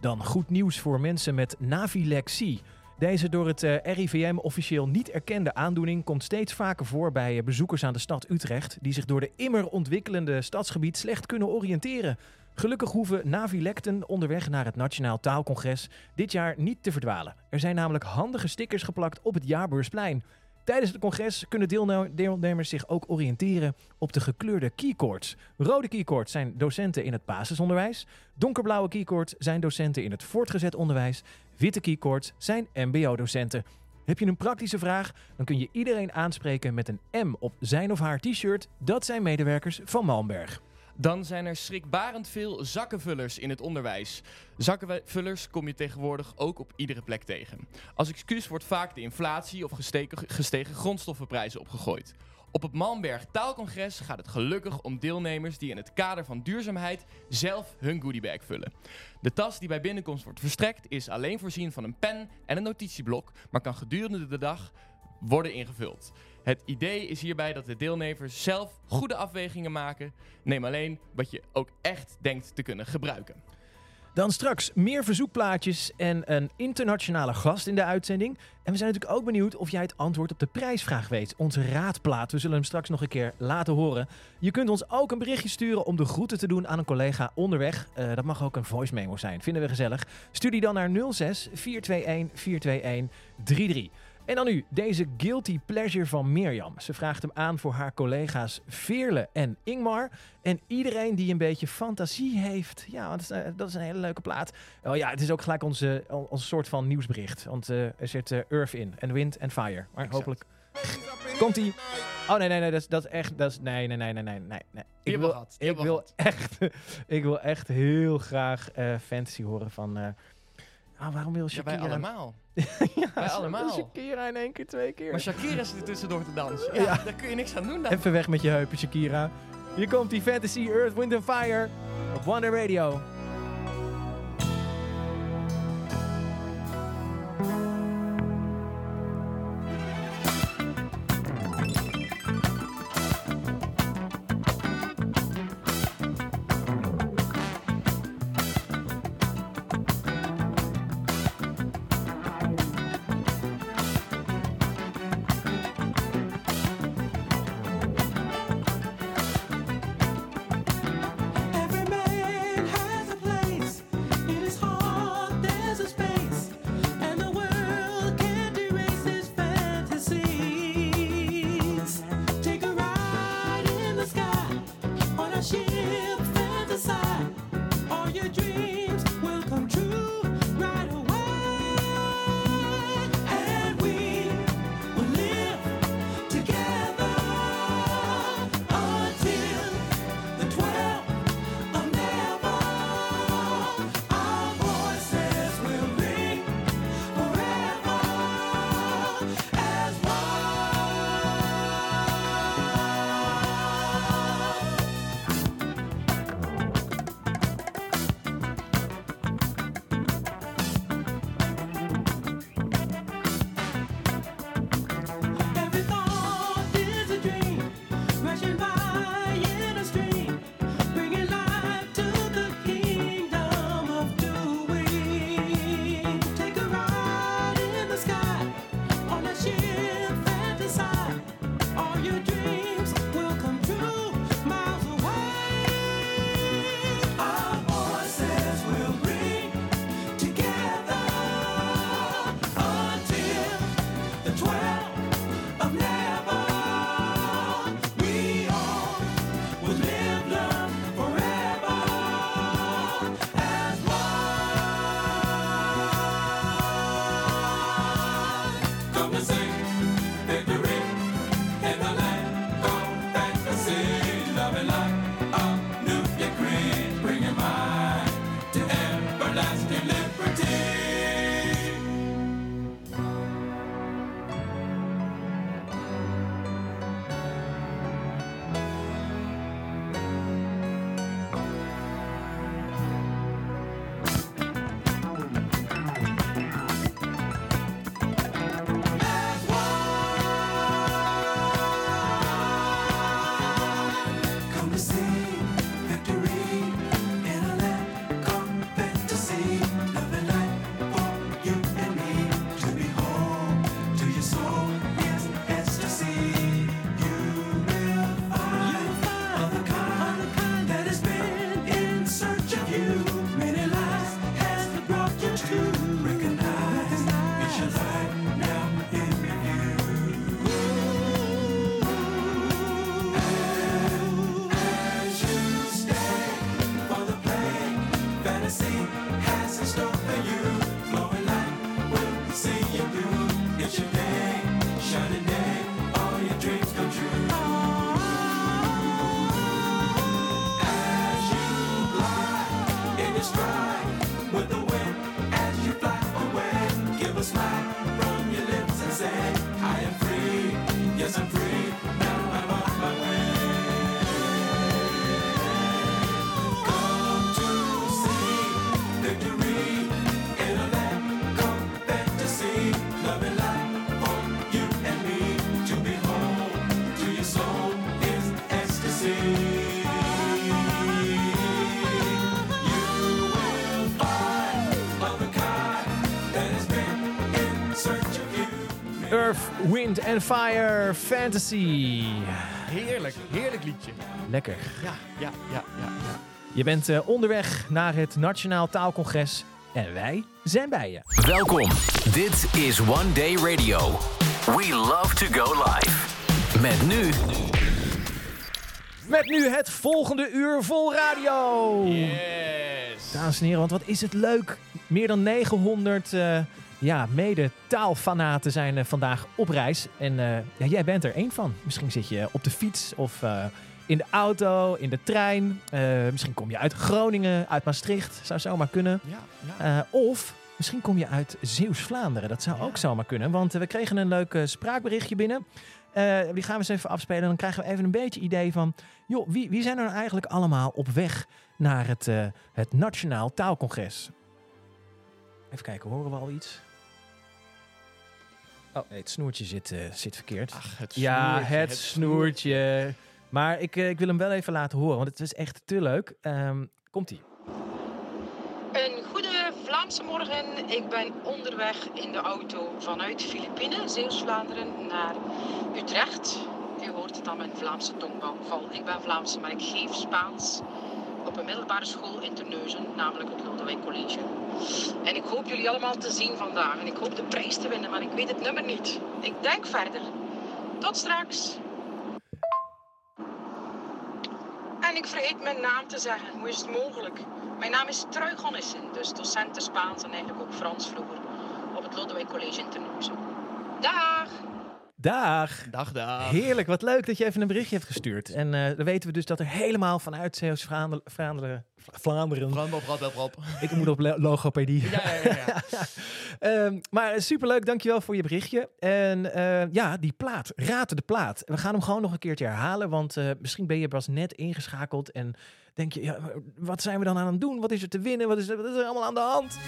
Speaker 3: Dan goed nieuws voor mensen met navilexie. Deze door het eh, RIVM officieel niet erkende aandoening komt steeds vaker voor bij eh, bezoekers aan de stad Utrecht, die zich door de immer ontwikkelende stadsgebied slecht kunnen oriënteren. Gelukkig hoeven navilecten onderweg naar het Nationaal Taalcongres dit jaar niet te verdwalen. Er zijn namelijk handige stickers geplakt op het Jaarbeursplein. Tijdens het congres kunnen deelne- deelnemers zich ook oriënteren op de gekleurde keycords. Rode keycords zijn docenten in het basisonderwijs. Donkerblauwe keycords zijn docenten in het voortgezet onderwijs. Witte keycords zijn mbo-docenten. Heb je een praktische vraag, dan kun je iedereen aanspreken met een M op zijn of haar t-shirt. Dat zijn medewerkers van Malmberg.
Speaker 4: Dan zijn er schrikbarend veel zakkenvullers in het onderwijs. Zakkenvullers kom je tegenwoordig ook op iedere plek tegen. Als excuus wordt vaak de inflatie of gestegen, gestegen grondstoffenprijzen opgegooid. Op het Malmberg Taalcongres gaat het gelukkig om deelnemers die in het kader van duurzaamheid zelf hun goodiebag vullen. De tas die bij binnenkomst wordt verstrekt is alleen voorzien van een pen en een notitieblok, maar kan gedurende de dag worden ingevuld. Het idee is hierbij dat de deelnemers zelf goede afwegingen maken. Neem alleen wat je ook echt denkt te kunnen gebruiken.
Speaker 3: Dan straks meer verzoekplaatjes en een internationale gast in de uitzending. En we zijn natuurlijk ook benieuwd of jij het antwoord op de prijsvraag weet. Onze raadplaat. We zullen hem straks nog een keer laten horen. Je kunt ons ook een berichtje sturen om de groeten te doen aan een collega onderweg. Eh, dat mag ook een voice memo zijn. Vinden we gezellig. Stuur die dan naar 06 421 421 33. En dan nu deze guilty pleasure van Mirjam. Ze vraagt hem aan voor haar collega's Veerle en Ingmar. En iedereen die een beetje fantasie heeft. Ja, want dat is, eh, dat is een hele leuke plaat. Oh ja, het is ook gelijk onze, onze soort van nieuwsbericht. Want eh, er zit eh, Earth in. En Wind en Fire. Maar hopelijk... Komt ie. Oh nee, nee, nee. Dat is, dat is echt... Dat is, nee, nee, nee, nee, nee, nee. Ik wil, ik wil echt... ik wil echt heel graag fantasy horen van... ah, waarom wil
Speaker 4: Ja,
Speaker 3: Shakira...
Speaker 4: wij allemaal.
Speaker 3: ja,
Speaker 4: wij allemaal.
Speaker 3: Shakira in één keer, twee keer.
Speaker 4: Maar Shakira zit er tussendoor te dansen. Ja,
Speaker 3: Ja.
Speaker 4: Daar kun je niks aan doen dan.
Speaker 3: Even weg met je heupen, Shakira. Hier komt die Fantasy Earth, Wind and Fire op Wonder Radio.
Speaker 12: Wind and
Speaker 3: Fire Fantasy.
Speaker 4: Heerlijk, heerlijk liedje.
Speaker 3: Lekker.
Speaker 4: Ja, ja, ja, ja. ja.
Speaker 3: Je bent eh, onderweg naar het Nationaal Taalcongres en wij zijn bij je.
Speaker 2: Welkom. Dit is One Day Radio. We love to go live. Met nu
Speaker 3: Met nu het volgende uur vol radio.
Speaker 4: Yes.
Speaker 3: Dames en heren, want wat is het leuk. Meer dan 900 eh, ja, mede-taalfanaten zijn eh, vandaag op reis. En eh, ja, jij bent er één van. Misschien zit je op de fiets of eh, in de auto, in de trein. Misschien kom je uit Groningen, uit Maastricht. Zou zomaar kunnen.
Speaker 4: Ja, ja.
Speaker 3: Of misschien kom je uit Zeeuws-Vlaanderen. Dat zou ook zomaar kunnen. Want we kregen een leuk spraakberichtje binnen. Die gaan we eens even afspelen. Dan krijgen we even een beetje idee van... joh, wie, wie zijn er nou eigenlijk allemaal op weg naar het, het Nationaal Taalcongres? Even kijken, horen we al iets? Oh, nee, het snoertje zit, eh, zit verkeerd.
Speaker 4: Ach, het
Speaker 3: ja,
Speaker 4: snoertje,
Speaker 3: het,
Speaker 4: het
Speaker 3: snoertje. Maar ik, eh, ik wil hem wel even laten horen, want het is echt te leuk. Ehm, Komt-ie.
Speaker 14: Een goede Vlaamse morgen. Ik ben onderweg in de auto vanuit Filipijnen, Zeeuws-Vlaanderen, naar Utrecht. U hoort het aan mijn Vlaamse tongval. Ik ben Vlaamse, maar ik geef Spaans op een middelbare school in Terneuzen, namelijk het Lodewijk College. En ik hoop jullie allemaal te zien vandaag. En ik hoop de prijs te winnen, maar ik weet het nummer niet. Ik denk verder. Tot straks. En ik vergeet mijn naam te zeggen. Hoe is het mogelijk? Mijn naam is Trui Gonnissen, dus docent Spaans en eigenlijk ook Frans vroeger op het Lodewijk College in Terneuzen. Dag!
Speaker 3: Dag.
Speaker 4: Dag, dag.
Speaker 3: Heerlijk, wat leuk dat je even een berichtje hebt gestuurd. En eh, dan weten we dus dat er helemaal vanuit Zeeuws-Vlaanderen... Vlaanderen, Vlaanderen
Speaker 4: op.
Speaker 3: ik moet op lo- logopedie.
Speaker 4: Ja, ja, ja. ja.
Speaker 3: Ehm, maar superleuk, dankjewel voor je berichtje. En eh, ja, die plaat, raad de plaat. We gaan hem gewoon nog een keertje herhalen, want eh, misschien ben je pas net ingeschakeld en denk je, ja, wat zijn we dan aan het doen? Wat is er te winnen? Wat is er, wat is er allemaal aan de hand?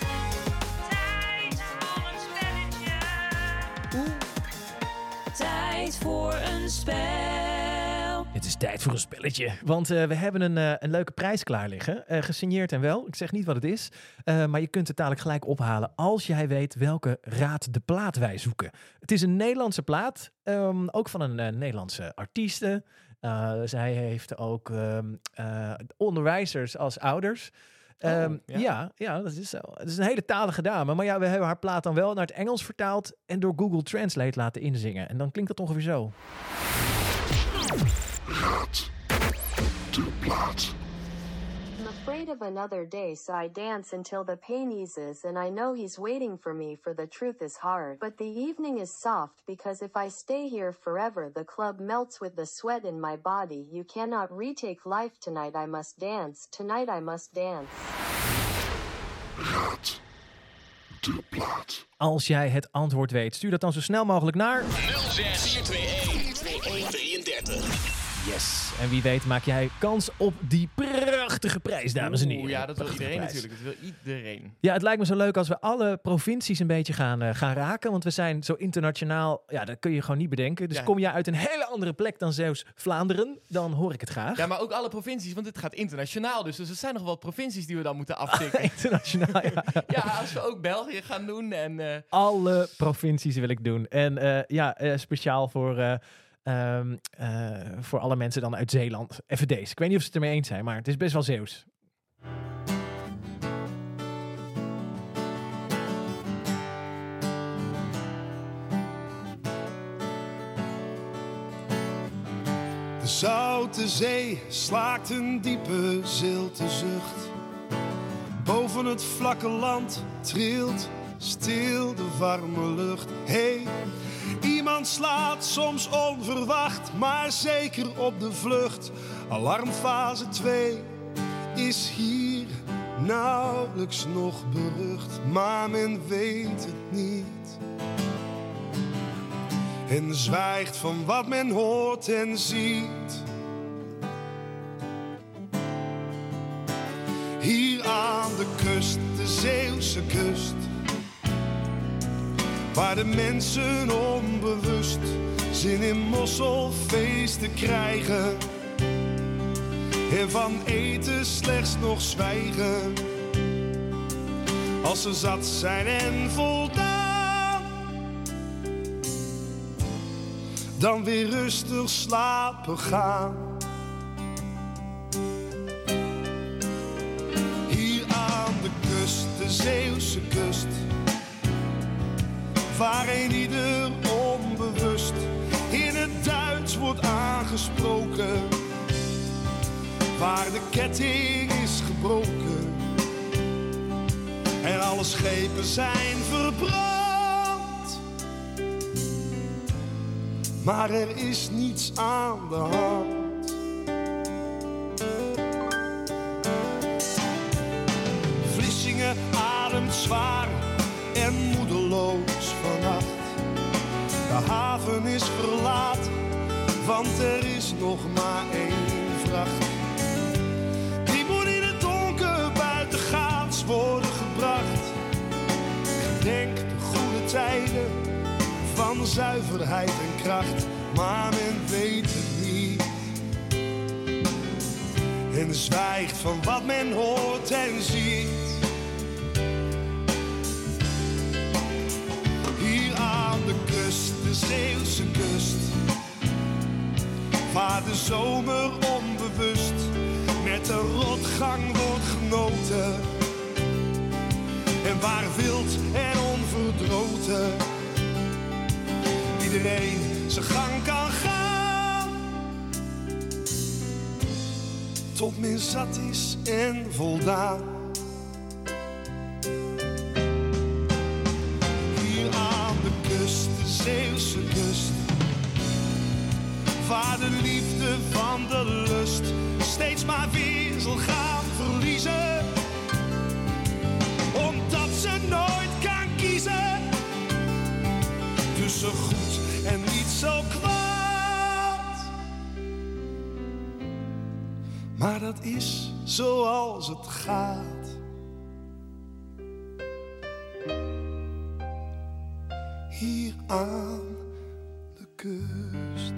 Speaker 11: Voor een spel.
Speaker 3: Het is tijd voor een spelletje, want eh, we hebben een, eh, een leuke prijs klaar liggen. eh, gesigneerd en wel, ik zeg niet wat het is, maar je kunt het dadelijk gelijk ophalen als jij weet welke raad de plaat wij zoeken. Het is een Nederlandse plaat, ehm, ook van een Nederlandse artieste. Zij heeft ook ehm, eh, onderwijzers als ouders. Ehm,
Speaker 4: ja.
Speaker 3: ja. ja, dat is zo. Het is een hele talige dame. Maar ja, we hebben haar plaat dan wel naar het Engels vertaald en door Google Translate laten inzingen. En dan klinkt dat ongeveer zo.
Speaker 1: Raad de plaat.
Speaker 5: I'm afraid of another day, so I dance until the pain eases, and I know he's waiting for me, for the truth is hard. But the evening is soft, because if I stay here forever, the club melts with the sweat in my body. You cannot retake life tonight, I must dance. Tonight I must dance.
Speaker 15: gaat de plaat.
Speaker 3: Als jij het antwoord weet, stuur dat dan zo snel mogelijk naar...
Speaker 10: 06 421 33.
Speaker 3: Yes. En wie weet maak jij kans op die prachtige prijs, dames en heren.
Speaker 4: Oeh, ja, dat wil iedereen
Speaker 3: prijs.
Speaker 4: natuurlijk. Dat wil iedereen.
Speaker 3: Ja, het lijkt me zo leuk als we alle provincies een beetje gaan, eh, gaan raken. Want we zijn zo internationaal. Ja, dat kun je gewoon niet bedenken. Dus
Speaker 4: Ja.
Speaker 3: kom jij uit een hele andere plek dan zelfs Vlaanderen, dan hoor ik het graag.
Speaker 4: Ja, maar ook alle provincies, want dit gaat internationaal. Dus, dus er zijn nog wel provincies die we dan moeten aftikken.
Speaker 3: internationaal, ja.
Speaker 4: ja, als we ook België gaan doen en... eh,
Speaker 3: Alle provincies wil ik doen. En eh, ja, speciaal voor, eh, ehm, eh, voor alle mensen dan uit Zeeland. Even deze. Ik weet niet of ze het ermee eens zijn, maar het is best wel Zeeuws.
Speaker 16: De zoute zee slaakt een diepe zilte zucht. Boven het vlakke land trilt stil de warme lucht. Hey, iemand slaat soms onverwacht, maar zeker op de vlucht. Alarmfase 2 is hier nauwelijks nog berucht, maar men weet het niet. En zwijgt van wat men hoort en ziet. Hier aan de kust, de Zeeuwse kust. Waar de mensen onbewust zin in mosselfeesten krijgen. En van eten slechts nog zwijgen. Als ze zat zijn en voldaan. dan weer rustig slapen gaan. Hier aan de kust, de Zeeuwse kust, waar een ieder onbewust in het Duits wordt aangesproken, waar de ketting is gebroken en alle schepen zijn verbrand. maar er is niets aan de hand. Vlissingen ademt zwaar en moedeloos vannacht. De haven is verlaten, want er is nog maar één vracht. Die moet in het donker buitengaats worden gebracht. Gedenk de goede tijden van zuiverheid en kracht, maar men weet het niet. En zwijgt van wat men hoort en ziet. Zeeuwse kust, waar de zomer onbewust met de rotgang wordt genoten. En waar wild en onverdroten iedereen zijn gang kan gaan. Tot men zat is en voldaan. Is zoals het gaat. Hier aan de kust.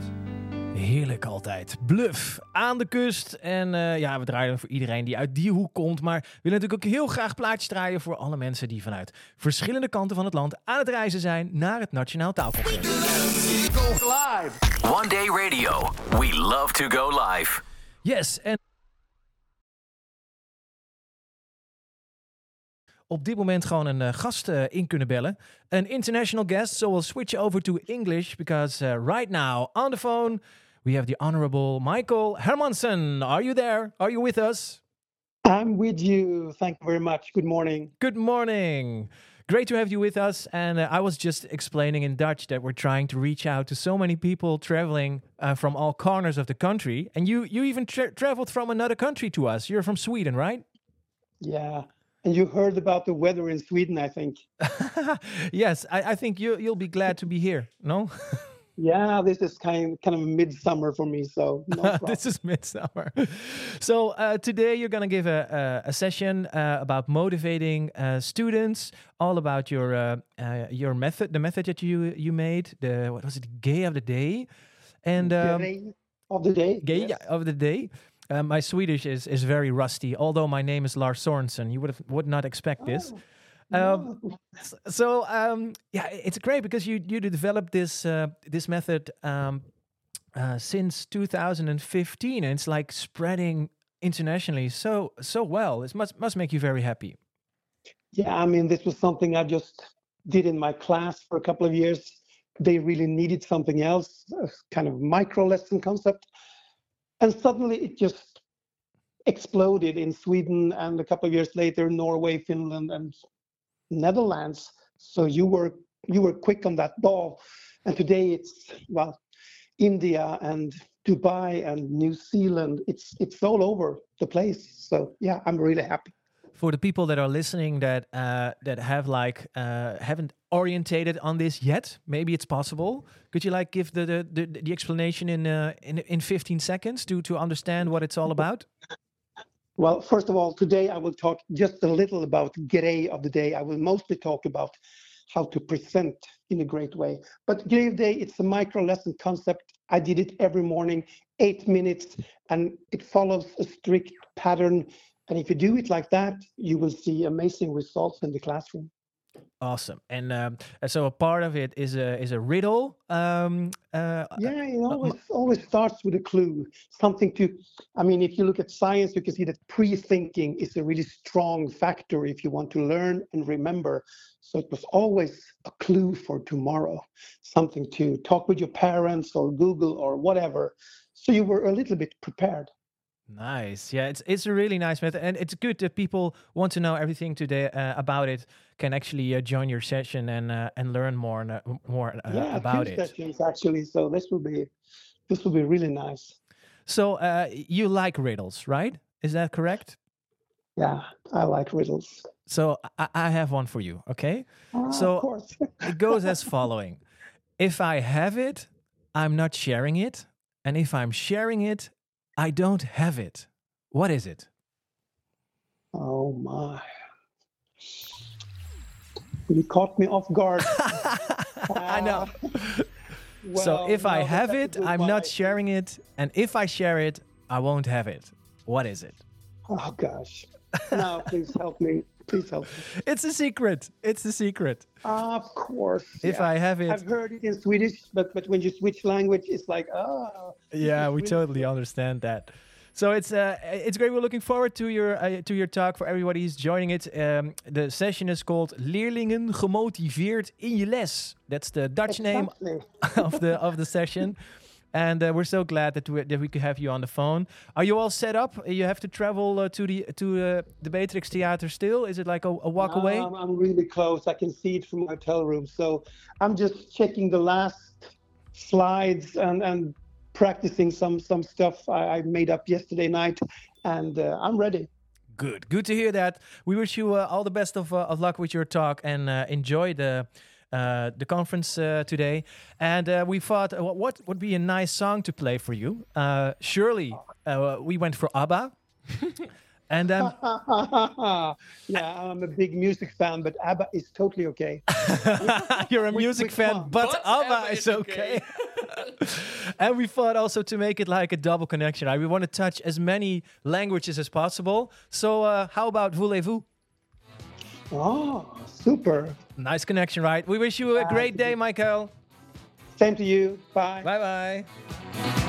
Speaker 3: Heerlijk altijd. Bluff aan de kust. En eh, ja, we draaien voor iedereen die uit die hoek komt. Maar we willen natuurlijk ook heel graag plaatjes draaien voor alle mensen die vanuit verschillende kanten van het land aan het reizen zijn naar het Nationaal Taalcongres.
Speaker 2: One Day Radio. We love to go live.
Speaker 3: Yes, en op dit moment gewoon een eh, gast eh, in kunnen bellen. Een international guest, so we'll switch over to English because uh, right now on the phone we have the honorable Michael Hermansen. Are you there? Are you with us?
Speaker 17: I'm with you. Thank you very much. Good morning.
Speaker 3: Good morning. Great to have you with us. And uh, I was just explaining in Dutch that we're trying to reach out to so many people traveling uh, from all corners of the country. And you, you even tra- traveled from another country to us. You're from Sweden, right?
Speaker 17: Yeah, And you heard about the weather in Sweden, I think.
Speaker 3: yes, I, I think you you'll be glad to be here. No,
Speaker 17: Yeah, this is kind kind of midsummer for me, so no
Speaker 3: this is midsummer. So uh, today you're gonna give a a, a session uh, about motivating uh, students, all about your uh, uh, your method, the method that you you made, the what was it, gay of the day, and um,
Speaker 17: Gay of the day.
Speaker 3: gay
Speaker 17: yes.
Speaker 3: of the day. Uh, my Swedish is is very rusty. Although my name is Lars Sorensen, you would have would not expect this. Um, s- so um, yeah, it's great because you you developed this uh, this method um, uh, since 2015, and it's like spreading internationally so so well. It must must make you very happy.
Speaker 17: Yeah, I mean, this was something I just did in my class for a couple of years. They really needed something else, a kind of micro lesson concept. And suddenly it just exploded in Sweden and a couple of years later, Norway, Finland, and Netherlands. So you were you were quick on that ball. And today it's well, India and Dubai and New Zealand. It's it's all over the place. So yeah, I'm really happy.
Speaker 3: For the people that are listening that uh, that have like uh, haven't orientated on this yet, maybe it's possible. Could you like give the the, the, the explanation in uh, in in 15 seconds to to understand what it's all about?
Speaker 17: Well, first of all, today I will talk just a little about Gray of the Day. I will mostly talk about how to present in a great way. But Gray of the Day, it's a micro lesson concept. I did it every morning, eight minutes, and it follows a strict pattern. And if you do it like that, you will see amazing results in the classroom.
Speaker 3: Awesome. And um, uh, so a part of it is a is a riddle. Um, uh,
Speaker 17: Yeah, it always always starts with a clue, something to. I mean, if you look at science, you can see that pre-thinking is a really strong factor if you want to learn and remember. So it was always a clue for tomorrow, something to talk with your parents or Google or whatever. So you were a little bit prepared.
Speaker 3: Nice. Yeah, it's it's a really nice method, and it's good that people want to know everything today uh, about it. Can actually uh, join your session and uh, and learn more and, uh, more uh,
Speaker 17: yeah, a
Speaker 3: about
Speaker 17: few
Speaker 3: it.
Speaker 17: sessions actually. So this will be, this will be really nice.
Speaker 3: So uh, you like riddles, right? Is that correct?
Speaker 17: Yeah, I like riddles.
Speaker 3: So I, I have one for you. Okay.
Speaker 17: Ah,
Speaker 3: so it goes as following: If I have it, I'm not sharing it, and if I'm sharing it, I don't have it. What is it?
Speaker 17: Oh my. You caught me off guard.
Speaker 3: I know.
Speaker 17: Well,
Speaker 3: so if I have it, I'm not sharing it, and if I share it, I won't have it. What is it?
Speaker 17: Oh gosh. No, please help me. Please help me.
Speaker 3: It's a secret. It's a secret.
Speaker 17: Of course.
Speaker 3: If
Speaker 17: yeah.
Speaker 3: I have it,
Speaker 17: I've heard it in Swedish, but but when you switch language, it's like oh.
Speaker 3: yeah, we totally understand that. So it's uh, it's great. We're looking forward to your uh, to your talk for everybody who's joining it. Um, the session is called Leerlingen gemotiveerd in je les. That's the Dutch name of the of the session. And uh, we're so glad that we, that we could have you on the phone. Are you all set up? You have to travel uh, to the to uh, the Beatrix Theater still. Is it like a, a walk
Speaker 17: No,
Speaker 3: away?
Speaker 17: I'm, I'm really close. I can see it from my hotel room. So I'm just checking the last slides and and practicing some some stuff I, I made up yesterday night, and uh, I'm ready.
Speaker 3: Good, good to hear that. We wish you uh, all the best of, uh, of luck with your talk and uh, enjoy the uh, the conference uh, today. And uh, we thought, uh, what- what would be a nice song to play for you? Uh, surely, uh, we went for ABBA. and then
Speaker 17: yeah, I'm a big music fan, but ABBA is totally okay.
Speaker 3: you're a music
Speaker 17: which
Speaker 3: fan,
Speaker 17: one?
Speaker 3: but
Speaker 4: But
Speaker 3: ABBA
Speaker 4: ABBA
Speaker 3: is
Speaker 4: is
Speaker 3: okay. and we thought also to make it like a double connection. Right? We want to touch as many languages as possible. So, uh, how about voulez-vous?
Speaker 17: Oh, super.
Speaker 3: Nice connection, right? We wish you a great day, Michael.
Speaker 17: Same to you. Bye.
Speaker 3: Bye bye.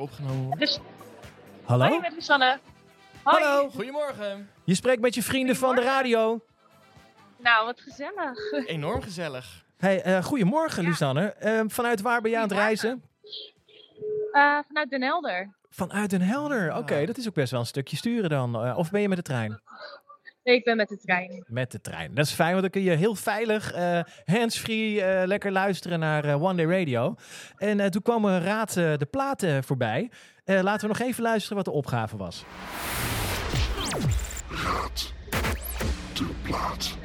Speaker 4: Opgenomen wordt.
Speaker 18: Dus,
Speaker 3: Hallo?
Speaker 18: hoi, met Lisanne. Hoi.
Speaker 3: Hallo.
Speaker 4: Goedemorgen.
Speaker 3: Je spreekt met je vrienden van de radio.
Speaker 18: Nou, wat gezellig.
Speaker 4: Enorm gezellig.
Speaker 3: Hey, eh, goedemorgen, Lisanne. Eh, vanuit waar ben je aan het reizen?
Speaker 18: Eh, vanuit Den Helder.
Speaker 3: Vanuit Den Helder. Oké,
Speaker 4: Ah.
Speaker 3: dat is ook best wel een stukje sturen dan. Eh, of ben je met de trein?
Speaker 18: Nee, ik ben met de trein.
Speaker 3: Met de trein. Dat is fijn, want dan kun je heel veilig, eh handsfree, eh, lekker luisteren naar eh, One Day Radio. En eh, toen kwam een raad eh, de platen voorbij. Eh, laten we nog even luisteren wat de opgave was.
Speaker 1: Raad de plaat.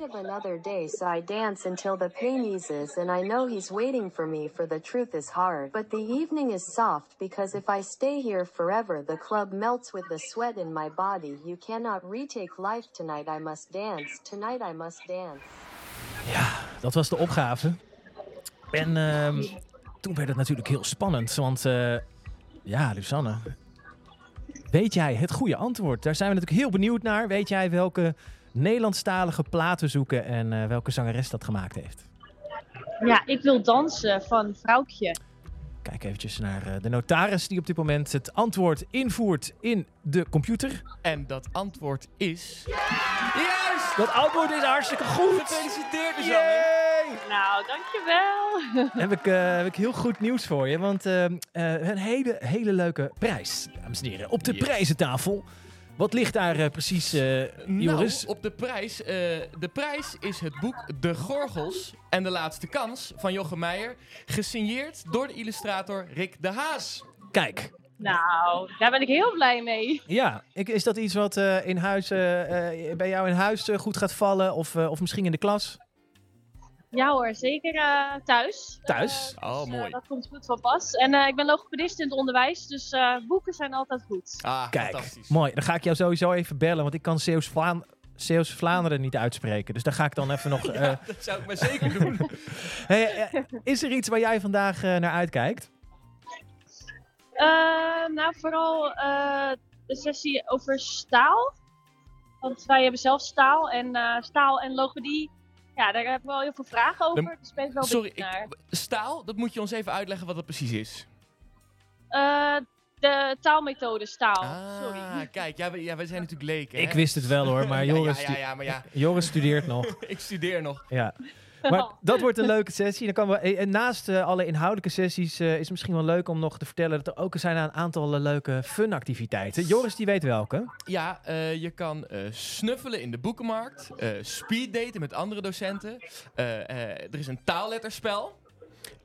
Speaker 5: Afraid of another day, so I dance until the pain eases, and I know he's waiting for me, for the truth is hard. But the evening is soft, because if I stay here forever, the club melts with the sweat in my body. You cannot retake life tonight, I must dance. Tonight I must dance.
Speaker 3: Dat was de opgave. En ehm, toen werd het natuurlijk heel spannend. Want eh, ja, Lusanne. Weet jij het goede antwoord? Daar zijn we natuurlijk heel benieuwd naar. Weet jij welke Nederlandstalige platen zoeken en eh, welke zangeres dat gemaakt heeft?
Speaker 18: Ja, ik wil dansen van Vrouwtje.
Speaker 3: Kijk eventjes naar eh, de notaris die op dit moment het antwoord invoert in de computer.
Speaker 4: En dat antwoord is...
Speaker 3: Juist! Dat antwoord is hartstikke goed!
Speaker 4: Gefeliciteerd! Lisanne.
Speaker 18: Nou, dankjewel.
Speaker 3: heb ik, eh, heb ik heel goed nieuws voor je. Want een hele, hele leuke prijs, dames en heren. Op de
Speaker 4: Yes.
Speaker 3: prijzentafel. Wat ligt daar eh, precies, eh Joris?
Speaker 4: Nou, op de prijs. eh, de prijs is het boek De Gorgels en de Laatste Kans van Jochem Meijer. Gesigneerd door de illustrator Rick de Haas.
Speaker 3: Kijk,
Speaker 18: Nou, daar ben ik heel blij mee.
Speaker 3: ja, ik, is dat iets wat eh, in huis, eh, eh, bij jou in huis goed gaat vallen? Of, eh, of misschien in de klas?
Speaker 18: Ja hoor, zeker eh, thuis.
Speaker 3: Thuis?
Speaker 4: Oh,
Speaker 18: Dus,
Speaker 4: mooi.
Speaker 18: eh, dat komt goed van pas. En eh, ik ben logopedist in het onderwijs, dus eh, boeken zijn altijd goed.
Speaker 4: Ah,
Speaker 3: Kijk,
Speaker 4: fantastisch.
Speaker 3: mooi. Dan ga ik jou sowieso even bellen, want ik kan Zeeuws-Vlaanderen niet uitspreken. Dus daar ga ik dan even nog... eh,
Speaker 4: Ja, dat zou ik maar zeker doen.
Speaker 3: hey, eh, is er iets waar jij vandaag eh, naar uitkijkt?
Speaker 18: Eh, nou, vooral eh, de sessie over staal. Want wij hebben zelf staal en eh, staal en logopedie. Ja, daar heb ik wel heel veel vragen over.
Speaker 4: Dan-
Speaker 18: dus ben ik wel
Speaker 4: Sorry,
Speaker 18: benieuwd naar.
Speaker 4: ik, staal, dat moet je ons even uitleggen wat dat precies is.
Speaker 18: Eh, de taalmethode staal.
Speaker 4: Ah,
Speaker 18: Sorry.
Speaker 4: kijk, ja, we, ja, wij zijn natuurlijk leken.
Speaker 3: Ik wist het wel hoor, maar
Speaker 4: Ja,
Speaker 3: Joris,
Speaker 4: Ja, ja, ja, maar ja,
Speaker 3: Joris studeert nog.
Speaker 4: ik studeer nog.
Speaker 3: Ja. Maar dat wordt een leuke sessie. Dan kan we, eh, en naast eh, alle inhoudelijke sessies eh, is het misschien wel leuk om nog te vertellen dat er ook zijn een aantal eh, leuke funactiviteiten. Joris die weet welke.
Speaker 4: Ja, eh, je kan eh, snuffelen in de boekenmarkt, eh speeddaten met andere docenten. Eh, eh, er is een taalletterspel.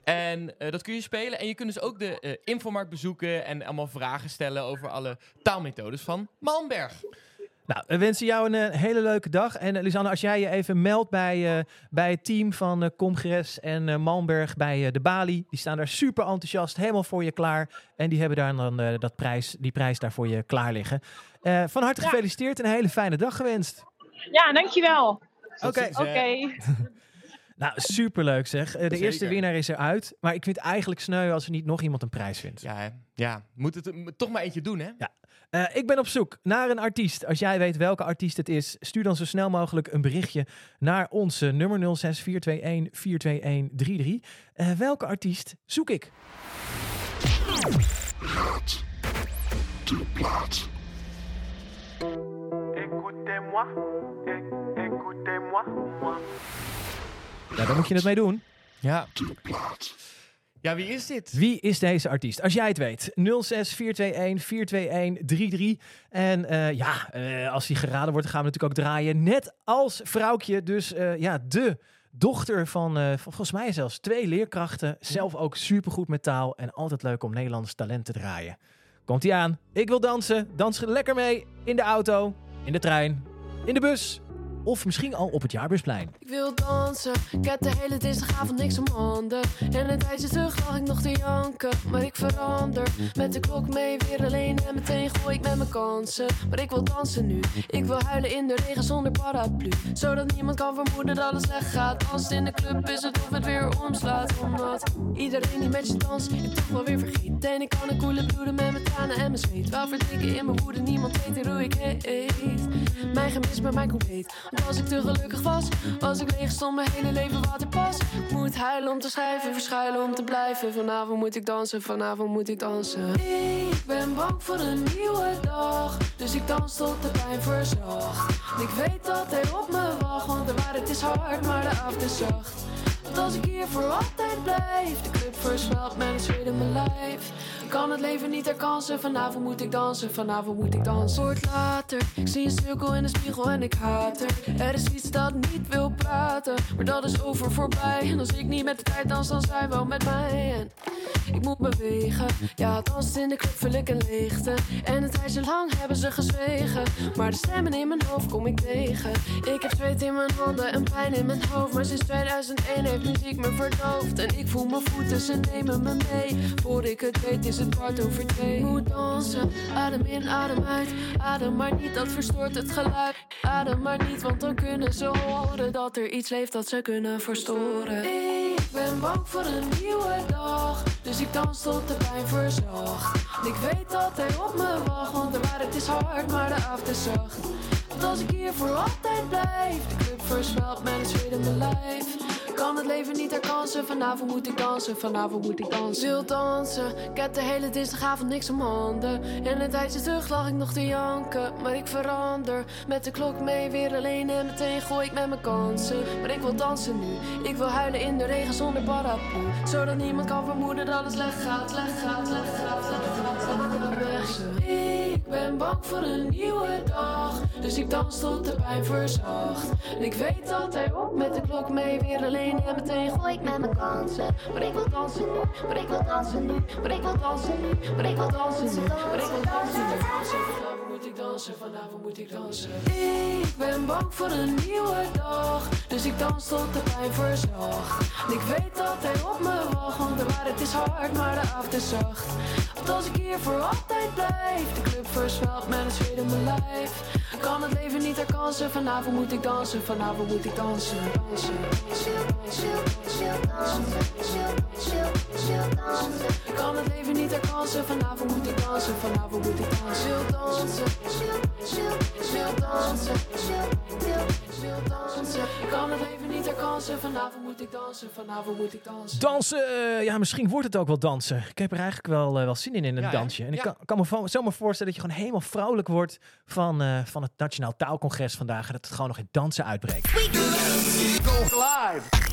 Speaker 4: En eh, dat kun je spelen. En je kunt dus ook de eh, infomarkt bezoeken en allemaal vragen stellen over alle taalmethodes van Malmberg.
Speaker 3: Nou, we wensen jou een eh, hele leuke dag. En eh, Lisanne, als jij je even meldt bij, eh, bij het team van Comgres en eh, Malmberg bij eh, de Bali. Die staan daar super enthousiast, helemaal voor je klaar. En die hebben daar dan eh, dat prijs, die prijs daar voor je klaar liggen. Eh, van harte
Speaker 18: Ja.
Speaker 3: gefeliciteerd en een hele fijne dag gewenst.
Speaker 18: Ja, dankjewel.
Speaker 3: Oké.
Speaker 18: Oké.
Speaker 3: Nou, superleuk zeg. De
Speaker 4: Zeker.
Speaker 3: eerste winnaar is eruit. Maar ik vind het eigenlijk sneu als er niet nog iemand een prijs vindt.
Speaker 4: Ja, hè? ja. moet het toch maar eentje doen, hè?
Speaker 3: Ja. Eh, ik ben op zoek naar een artiest. Als jij weet welke artiest het is, stuur dan zo snel mogelijk een berichtje naar onze nummer 06421 42133. Eh, welke artiest zoek ik?
Speaker 1: Raad de plaat.
Speaker 12: Écoutez-moi, écoutez-moi, moi.
Speaker 3: Ja, daar moet je het mee doen.
Speaker 4: Ja.
Speaker 1: De plaat.
Speaker 4: Ja, wie is dit?
Speaker 3: Wie is deze artiest? Als jij het weet, 06421 42133. En eh, ja, eh, als die geraden wordt, gaan we natuurlijk ook draaien. Net als vrouwtje, dus eh, ja, de dochter van, van volgens mij zelfs twee leerkrachten. Zelf ook supergoed met taal en altijd leuk om Nederlands talent te draaien. Komt ie aan. Ik wil dansen. Dans lekker mee in de auto, in de trein, in de bus of misschien al op het jaarbusplein.
Speaker 19: Ik wil dansen, ik heb de hele dinsdagavond niks om handen. En een tijdje terug lag ik nog te janken, maar ik verander. Met de klok mee weer alleen en meteen gooi ik met mijn kansen. Maar ik wil dansen nu, ik wil huilen in de regen zonder paraplu. Zodat niemand kan vermoeden dat het slecht gaat. Als het in de club is het of het weer omslaat. Omdat iedereen die met je danst, ik toch wel weer vergeet. En ik kan een koele bloeden met mijn tranen en mijn zweet. Wel verdrinken in mijn woede, niemand weet hoe ik heet. Mijn gemis, maar mijn compleet. Als ik te gelukkig was, als ik leeg stond, mijn hele leven waterpas. huilen om te schrijven, verschuilen om te blijven. Vanavond moet ik dansen, vanavond moet ik dansen. Ik ben bang voor een nieuwe dag, dus ik dans tot de pijn verzacht. Ik weet dat hij op me wacht, want de waarheid is hard, maar de avond is zacht. Want als ik hier voor altijd blijf, de club versmelt een zweet in mijn lijf. Ik kan het leven niet herkansen, vanavond moet ik dansen, vanavond moet ik dansen. Wordt later, ik zie een cirkel in de spiegel en ik haat er. Er is iets dat niet wil praten, maar dat is over voorbij. En als ik niet met de tijd dans, dan zij wel met mij. En ik moet bewegen, ja, dansen in de club vul ik een leegte. En een tijdje lang hebben ze gezwegen, maar de stemmen in mijn hoofd kom ik tegen. Ik heb zweet in mijn handen en pijn in mijn hoofd, maar sinds 2001 heeft muziek me verdoofd. En ik voel mijn voeten, ze nemen me mee. Voor ik het weet is het kwart over twee. Moet dansen, adem in, adem uit. Adem maar niet, dat verstoort het geluid. Adem maar niet, want dan kunnen ze horen dat er iets leeft dat ze kunnen verstoren. Ik ben bang voor een nieuwe dag, dus ik dans tot de pijn verzacht. Ik weet dat hij op me wacht, want de waarheid is hard, maar de avond is zacht. Want als ik hier voor altijd blijf, de club een zweet in mijn lijf. Kan het leven niet herkansen, vanavond moet ik dansen, vanavond moet ik dansen. Wil dansen, ik heb de hele dinsdagavond niks om handen. En een tijdje terug lag ik nog te janken, maar ik verander. Met de klok mee weer alleen en meteen gooi ik met mijn kansen. Maar ik wil dansen nu, ik wil huilen in de regen zonder paraplu. Zodat niemand kan vermoeden dat het slecht gaat, slecht gaat, slecht gaat, voor een nieuwe dag, dus ik dans tot de pijn verzacht. En ik weet dat hij op met de klok mee weer alleen en meteen gooi ik met mijn kansen. Maar ik wil dansen nu, maar ik wil dansen nu, maar ik wil dansen nu, maar ik wil dansen nu, maar ik wil dansen nu. Moet ik dansen, vanavond moet ik dansen. Ik ben bang voor een nieuwe dag, dus ik dans tot de pijn verzacht. Ik weet dat hij op me wacht, want de waarheid is hard, maar de avond is zacht. Want als ik hier voor altijd blijf, de club versmelt met een zweet in mijn lijf. Ik kan het leven niet herkansen, vanavond moet ik dansen, vanavond moet ik dansen. dansen, dansen. Ik kan het leven niet herkansen, vanavond moet ik dansen, vanavond moet ik dansen. Dansen, dansen, dansen. Ik kan het leven niet herkansen, vanavond moet ik dansen, vanavond moet ik dansen.
Speaker 3: Dansen, eh, ja, misschien wordt het ook wel dansen. Ik heb er eigenlijk wel, eh, wel zin in, in een
Speaker 4: Ja,
Speaker 3: dansje. En ik kan, kan me van- zomaar voorstellen dat je gewoon helemaal vrouwelijk wordt van, eh, van het Nationaal Taalcongres vandaag. En dat het gewoon nog in dansen uitbreekt.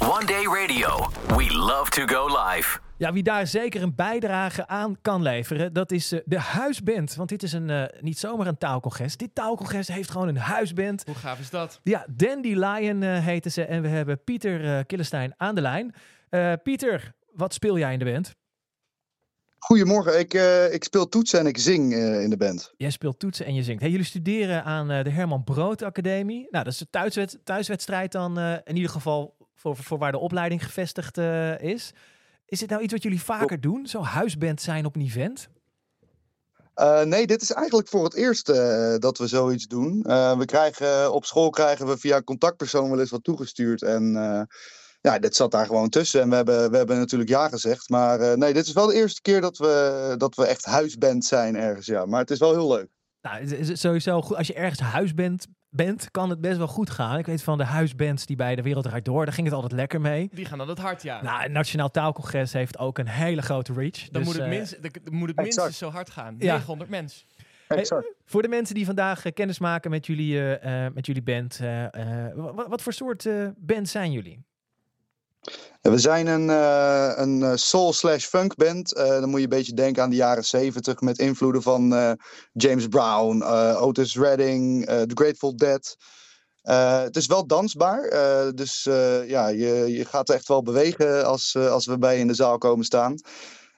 Speaker 2: One Day Radio. We love to go live.
Speaker 3: Ja, wie daar zeker een bijdrage aan kan leveren, dat is eh, de huisband. Want dit is een, eh, niet zomaar een taalcongres. Dit taalcongres heeft gewoon een huisband.
Speaker 4: Hoe gaaf is dat?
Speaker 3: Ja, Dandelion eh heten ze. En we hebben Pieter eh Killestein aan de lijn. Eh, Pieter, wat speel jij in de band?
Speaker 20: Goedemorgen, ik, eh, ik speel toetsen en ik zing eh, in de band.
Speaker 3: Jij speelt toetsen en je zingt. Hey, jullie studeren aan eh, de Herman Brood Academie. Nou, dat is een thuiswed thuiswedstrijd dan eh, in ieder geval voor, voor waar de opleiding gevestigd eh, is. Is dit nou iets wat jullie vaker doen? Zo huisband zijn op een event?
Speaker 20: Eh, nee, dit is eigenlijk voor het eerst eh, dat we zoiets doen. Eh, we krijgen, op school krijgen we via contactpersoon wel eens wat toegestuurd. En ja, dit zat daar gewoon tussen. En we hebben, we hebben natuurlijk ja gezegd. Maar nee, dit is wel de eerste keer dat we, dat we echt huisband zijn ergens. Ja. Maar het is wel heel leuk.
Speaker 3: Nou, het is sowieso goed. Als je ergens huisband bent, kan het best wel goed gaan. Ik weet van de huisbands die bij de Wereld Draait Door, daar ging het altijd lekker mee.
Speaker 4: Die gaan dan het hard, ja.
Speaker 3: Nou, het Nationaal Taalcongres heeft ook een hele grote reach.
Speaker 4: dan
Speaker 3: Dus,
Speaker 4: moet het,
Speaker 3: eh,
Speaker 4: minst, dan moet het minstens zo hard gaan.
Speaker 3: Ja.
Speaker 4: 900 mensen.
Speaker 3: Hey, voor de mensen die vandaag eh, kennis maken met jullie, eh, eh, met jullie band, eh, eh, wa- wat, voor soort eh, band zijn jullie?
Speaker 20: We zijn een, eh, een eh, soul slash funk band. Eh, dan moet je een beetje denken aan de jaren zeventig met invloeden van James Brown, Otis Redding, The Grateful Dead. Het is wel dansbaar, dus ja, je, je gaat echt wel bewegen als, als we bij in de zaal komen staan.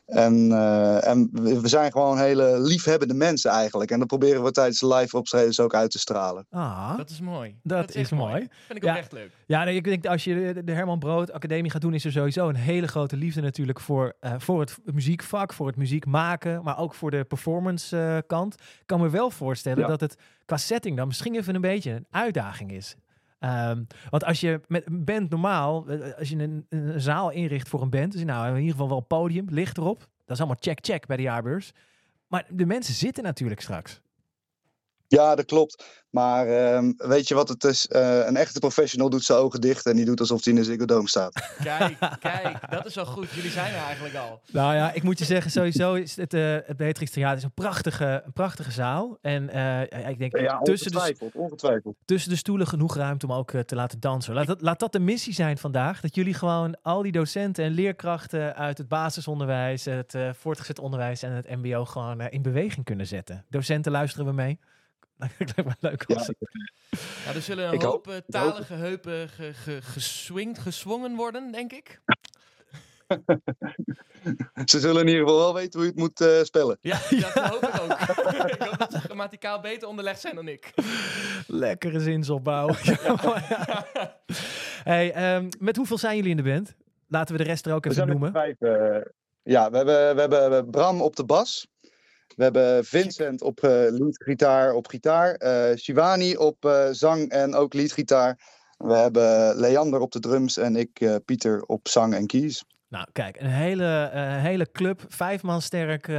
Speaker 20: En, eh, en we zijn gewoon hele liefhebbende mensen eigenlijk. En dat proberen we tijdens de live optredens ook uit te stralen.
Speaker 3: Ah,
Speaker 4: Dat is mooi.
Speaker 3: dat,
Speaker 4: is
Speaker 3: is,
Speaker 4: echt
Speaker 3: mooi.
Speaker 4: mooi. Vind ik
Speaker 3: ja.
Speaker 4: oprecht leuk.
Speaker 3: Ja, nee, ik denk dat als je de, Herman Brood Academie gaat doen, is er sowieso een hele grote liefde natuurlijk voor, eh, voor het muziekvak, voor het muziek maken, maar ook voor de performance eh, kant. Ik kan me wel voorstellen
Speaker 20: Ja.
Speaker 3: dat het qua setting dan misschien even een beetje een uitdaging is. Ehm, want als je met een band normaal, eh, als je een, zaal inricht voor een band, dus nou in ieder geval wel podium, licht erop. Dat is allemaal check-check bij de jaarbeurs. Maar de mensen zitten natuurlijk straks.
Speaker 20: Ja, dat klopt. Maar ehm, weet je wat het is? Eh, een echte professional doet zijn ogen dicht en die doet alsof hij in de Ziggo Dome staat.
Speaker 4: Kijk, kijk, dat is wel goed. Jullie zijn er eigenlijk al.
Speaker 3: Nou ja, ik moet je zeggen, sowieso is het, eh het Beatrix Theater is een prachtige, een prachtige zaal. En eh, ik denk
Speaker 20: Ja,
Speaker 3: tussen, de,
Speaker 20: ongetwijfeld, ongetwijfeld.
Speaker 3: tussen de stoelen genoeg ruimte om ook te laten dansen. Laat dat, laat dat de missie zijn vandaag. Dat jullie gewoon al die docenten en leerkrachten uit het basisonderwijs, het eh, voortgezet onderwijs en het mbo gewoon in beweging kunnen zetten. Docenten luisteren we mee. Lijkt me leuk als
Speaker 4: Ja, er zullen een
Speaker 20: Ik
Speaker 4: hoop
Speaker 20: hoop-
Speaker 4: eh, talige heupen ge, ge, geswingd, geswongen worden, denk ik.
Speaker 20: Ze zullen in ieder geval wel weten hoe je het moet eh, spellen.
Speaker 4: Ja, dat hoop ik ook. ik hoop dat ze grammaticaal beter onderlegd zijn dan ik.
Speaker 3: Lekkere zinsopbouw. hey, ehm, met hoeveel zijn jullie in de band? Laten we de rest er ook
Speaker 20: We
Speaker 3: even noemen.
Speaker 20: vijf. eh, ja, we hebben, we hebben Bram op de bas. We hebben Vincent op eh leadgitaar op gitaar. eh Shivani op eh, zang en ook leadgitaar. We hebben Leander op de drums en ik, Pieter, op zang en keys.
Speaker 3: Nou, kijk, een hele, hele club, vijf man sterk,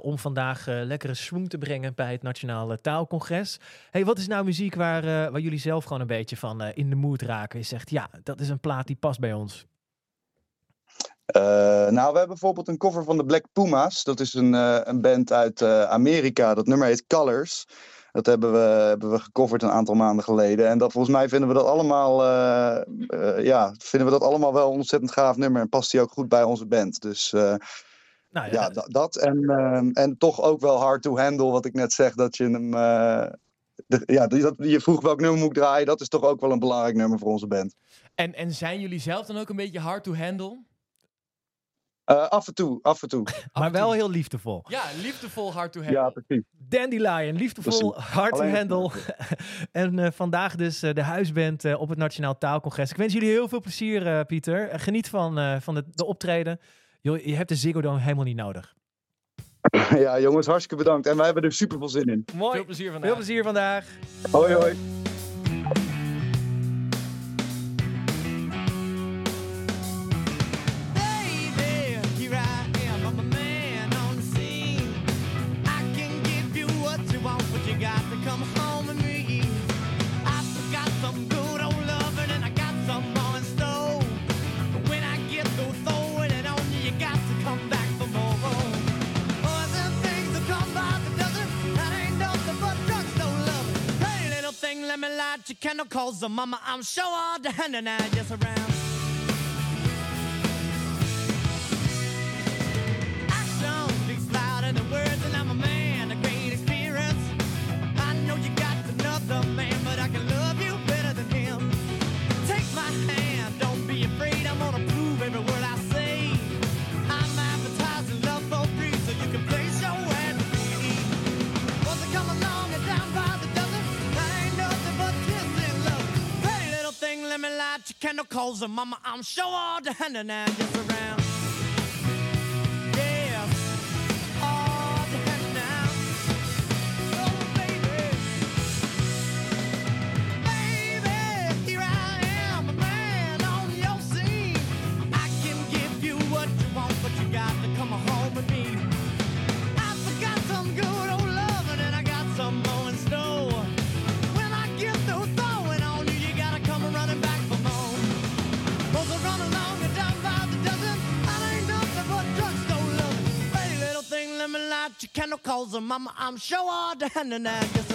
Speaker 3: om vandaag lekkere swing te brengen bij het Nationale Taalcongres. Hey, wat is nou muziek waar, waar jullie zelf gewoon een beetje van in de mood raken? Je zegt, ja, dat is een plaat die past bij ons.
Speaker 20: Eh, nou, we hebben bijvoorbeeld een cover van de Black Pumas. Dat is een, eh, een band uit eh, Amerika. Dat nummer heet Colors. Dat hebben we, hebben we gecoverd een aantal maanden geleden. En dat, volgens mij vinden we dat allemaal, ja, vinden we dat allemaal wel een ontzettend gaaf nummer. En past die ook goed bij onze band. Dus
Speaker 3: Nou,
Speaker 20: ja, da- dat. En, en toch ook wel hard to handle, wat ik net zeg. Dat je hem. de- ja, dat, je vroeg welk nummer moet ik draaien. Dat is toch ook wel een belangrijk nummer voor onze band.
Speaker 4: En, en zijn jullie zelf dan ook een beetje hard to handle?
Speaker 20: Eh, af en toe, af en toe.
Speaker 3: maar wel heel liefdevol.
Speaker 4: Ja, liefdevol hard to handle.
Speaker 20: Ja, precies.
Speaker 3: Dandelion, liefdevol,
Speaker 20: Precies.
Speaker 3: hard to handle. en eh, vandaag dus eh, de huisband op het Nationaal Taalcongres. Ik wens jullie heel veel plezier, eh, Pieter. Geniet van, eh, van de, de optreden. Joh, je hebt de Ziggo Dome helemaal niet nodig.
Speaker 20: ja, jongens, hartstikke bedankt. En wij hebben er super veel zin in.
Speaker 3: Mooi.
Speaker 4: Veel plezier vandaag.
Speaker 3: Veel plezier vandaag.
Speaker 20: Hoi, hoi.
Speaker 21: Little thing, let me light your candle, cause the mama, I'm sure all the hand and I just around. Little thing, let me light your candle, cause the mama, I'm sure all the hand and I just around. Your candle, cause the mama, I'm sure all the hand and I gets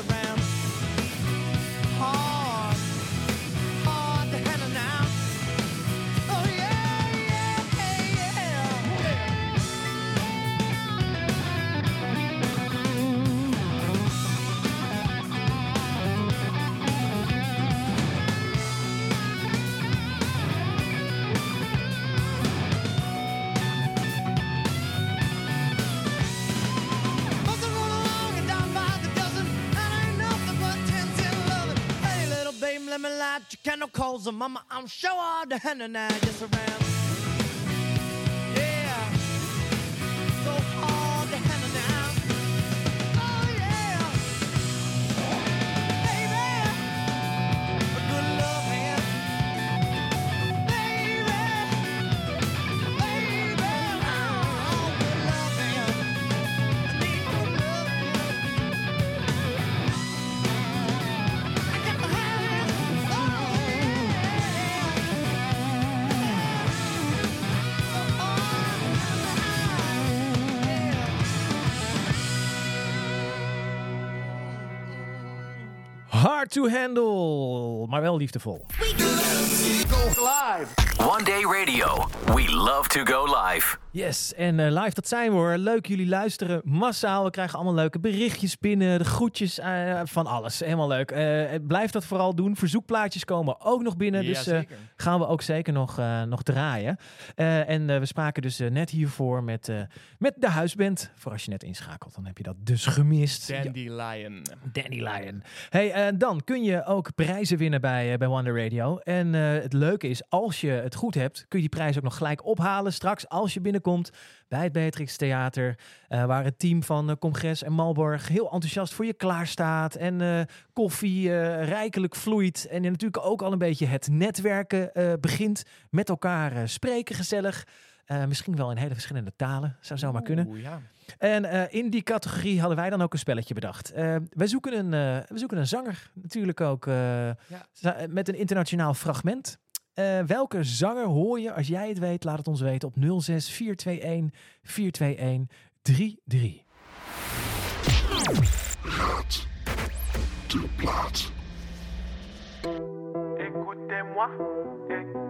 Speaker 21: your candle, cause the mama, I'm sure all the hand and I just around. To handle,
Speaker 3: maar wel liefdevol.
Speaker 2: One Day Radio. We love to go live.
Speaker 3: Yes, en eh, live, dat zijn we hoor. Leuk jullie luisteren massaal. We krijgen allemaal leuke berichtjes binnen, de groetjes, eh, van alles. Helemaal leuk. Eh, blijf dat vooral doen. Verzoekplaatjes komen ook nog binnen,
Speaker 4: Ja,
Speaker 3: dus eh, gaan we ook zeker nog, eh, nog draaien. Eh, en eh, we spraken dus net hiervoor met, eh, met de huisband. Voor als je net inschakelt, dan heb je dat dus gemist. Ja.
Speaker 4: Dandelion.
Speaker 3: Dandelion. Hey, dan kun je ook prijzen winnen bij, eh, bij Wonder Radio. En eh, het leuke is, als je het goed hebt, kun je die prijs ook nog gelijk ophalen straks als je binnenkomt bij het Beatrix Theater. eh, waar het team van eh, Congres en Malborg heel enthousiast voor je klaarstaat. En eh, koffie rijkelijk vloeit. En je natuurlijk ook al een beetje het netwerken begint. Met elkaar spreken gezellig. Misschien wel in hele verschillende talen. Zou zomaar kunnen.
Speaker 4: Oeh, ja.
Speaker 3: En in die categorie hadden wij dan ook een spelletje bedacht. Wij zoeken een, we zoeken een zanger, natuurlijk ook met een internationaal fragment. Eh, welke zanger hoor je? Als jij het weet, laat het ons weten op 06 421 421 33.
Speaker 1: Raad de plaat.
Speaker 12: Écoutez-moi,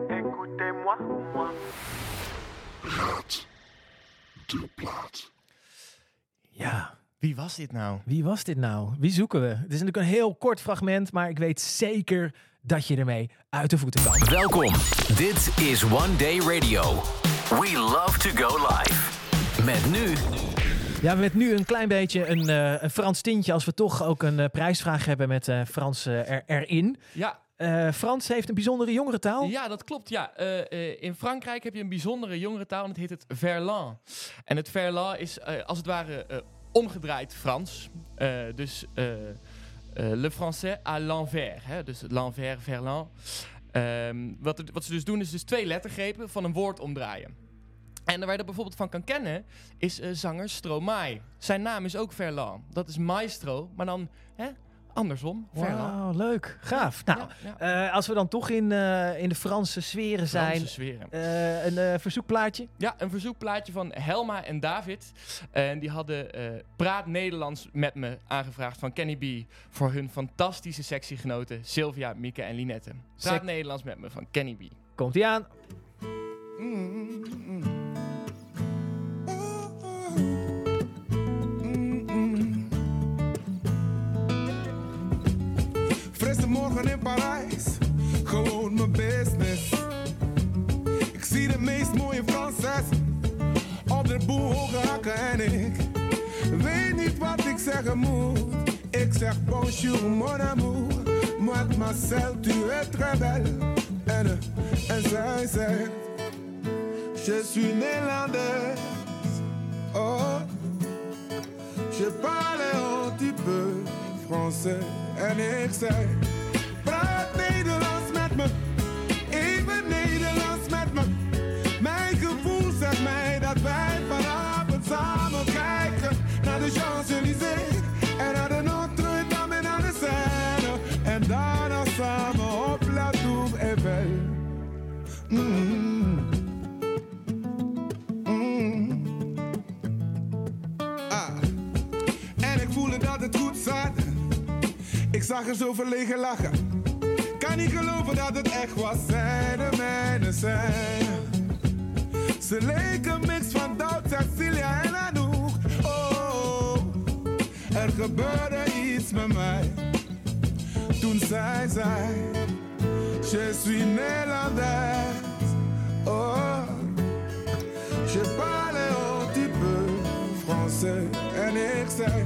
Speaker 12: écoutez-moi, moi.
Speaker 1: Raad de plaat.
Speaker 3: Ja.
Speaker 4: Wie was dit nou?
Speaker 3: Wie was dit nou? Wie zoeken we? Het is natuurlijk een heel kort fragment, maar ik weet zeker dat je ermee uit de voeten kan.
Speaker 2: Welkom. Dit is One Day Radio. We love to go live. Met nu
Speaker 3: Ja, met nu een klein beetje een, eh, een Frans tintje als we toch ook een eh, prijsvraag hebben met eh, Frans er, erin.
Speaker 4: Ja.
Speaker 3: Eh, Frans heeft een bijzondere jongerentaal.
Speaker 4: Ja, dat klopt. Ja. Eh, eh, in Frankrijk heb je een bijzondere jongerentaal en het heet het verlan. En het verlan is eh, als het ware omgedraaid Frans. Eh, dus le français à l'envers. Hè? Dus l'envers, verlan. Ehm, wat, wat ze dus doen is dus twee lettergrepen van een woord omdraaien. En waar je dat bijvoorbeeld van kan kennen, is eh, zanger Stromae. Zijn naam is ook Verlan. Dat is maestro, maar dan hè, andersom.
Speaker 3: Leuk. Gaaf. Nou, eh, als we dan toch in, eh, in de Franse sferen zijn.
Speaker 4: Franse sferen.
Speaker 3: eh, een verzoekplaatje.
Speaker 4: Ja, een verzoekplaatje van Helma en David. En die hadden Praat Nederlands met me aangevraagd van Kenny B. Voor hun fantastische sectiegenoten Sylvia, Mieke en Linette. Praat
Speaker 3: Sec-
Speaker 4: Nederlands met me van Kenny B.
Speaker 3: Komt ie aan.
Speaker 12: Frisse morgen in Parijs, gewoon mijn business. Ik zie de meest mooie Franses op de boel hoge en ik weet niet wat ik zeggen moet. Ik zeg bonjour mon amour, mademoiselle tu es très belle. En, eh, en zij zegt, je suis néerlandaise. Oh, je parle un petit peu français en ik zei, praat Nederlands met me, even Nederlands met me. Mijn gevoel zegt mij dat wij vanavond samen kijken naar de Champs-Élysées zag er zo verlegen lachen. Kan niet geloven dat het echt was. Zij de mijne zijn. Ze leken mix van Doubt, Cecilia en Anouk. Oh, er gebeurde iets met mij. Toen zij zei, je suis Nederlandaise. Oh, je parle un petit peu français. En ik zei,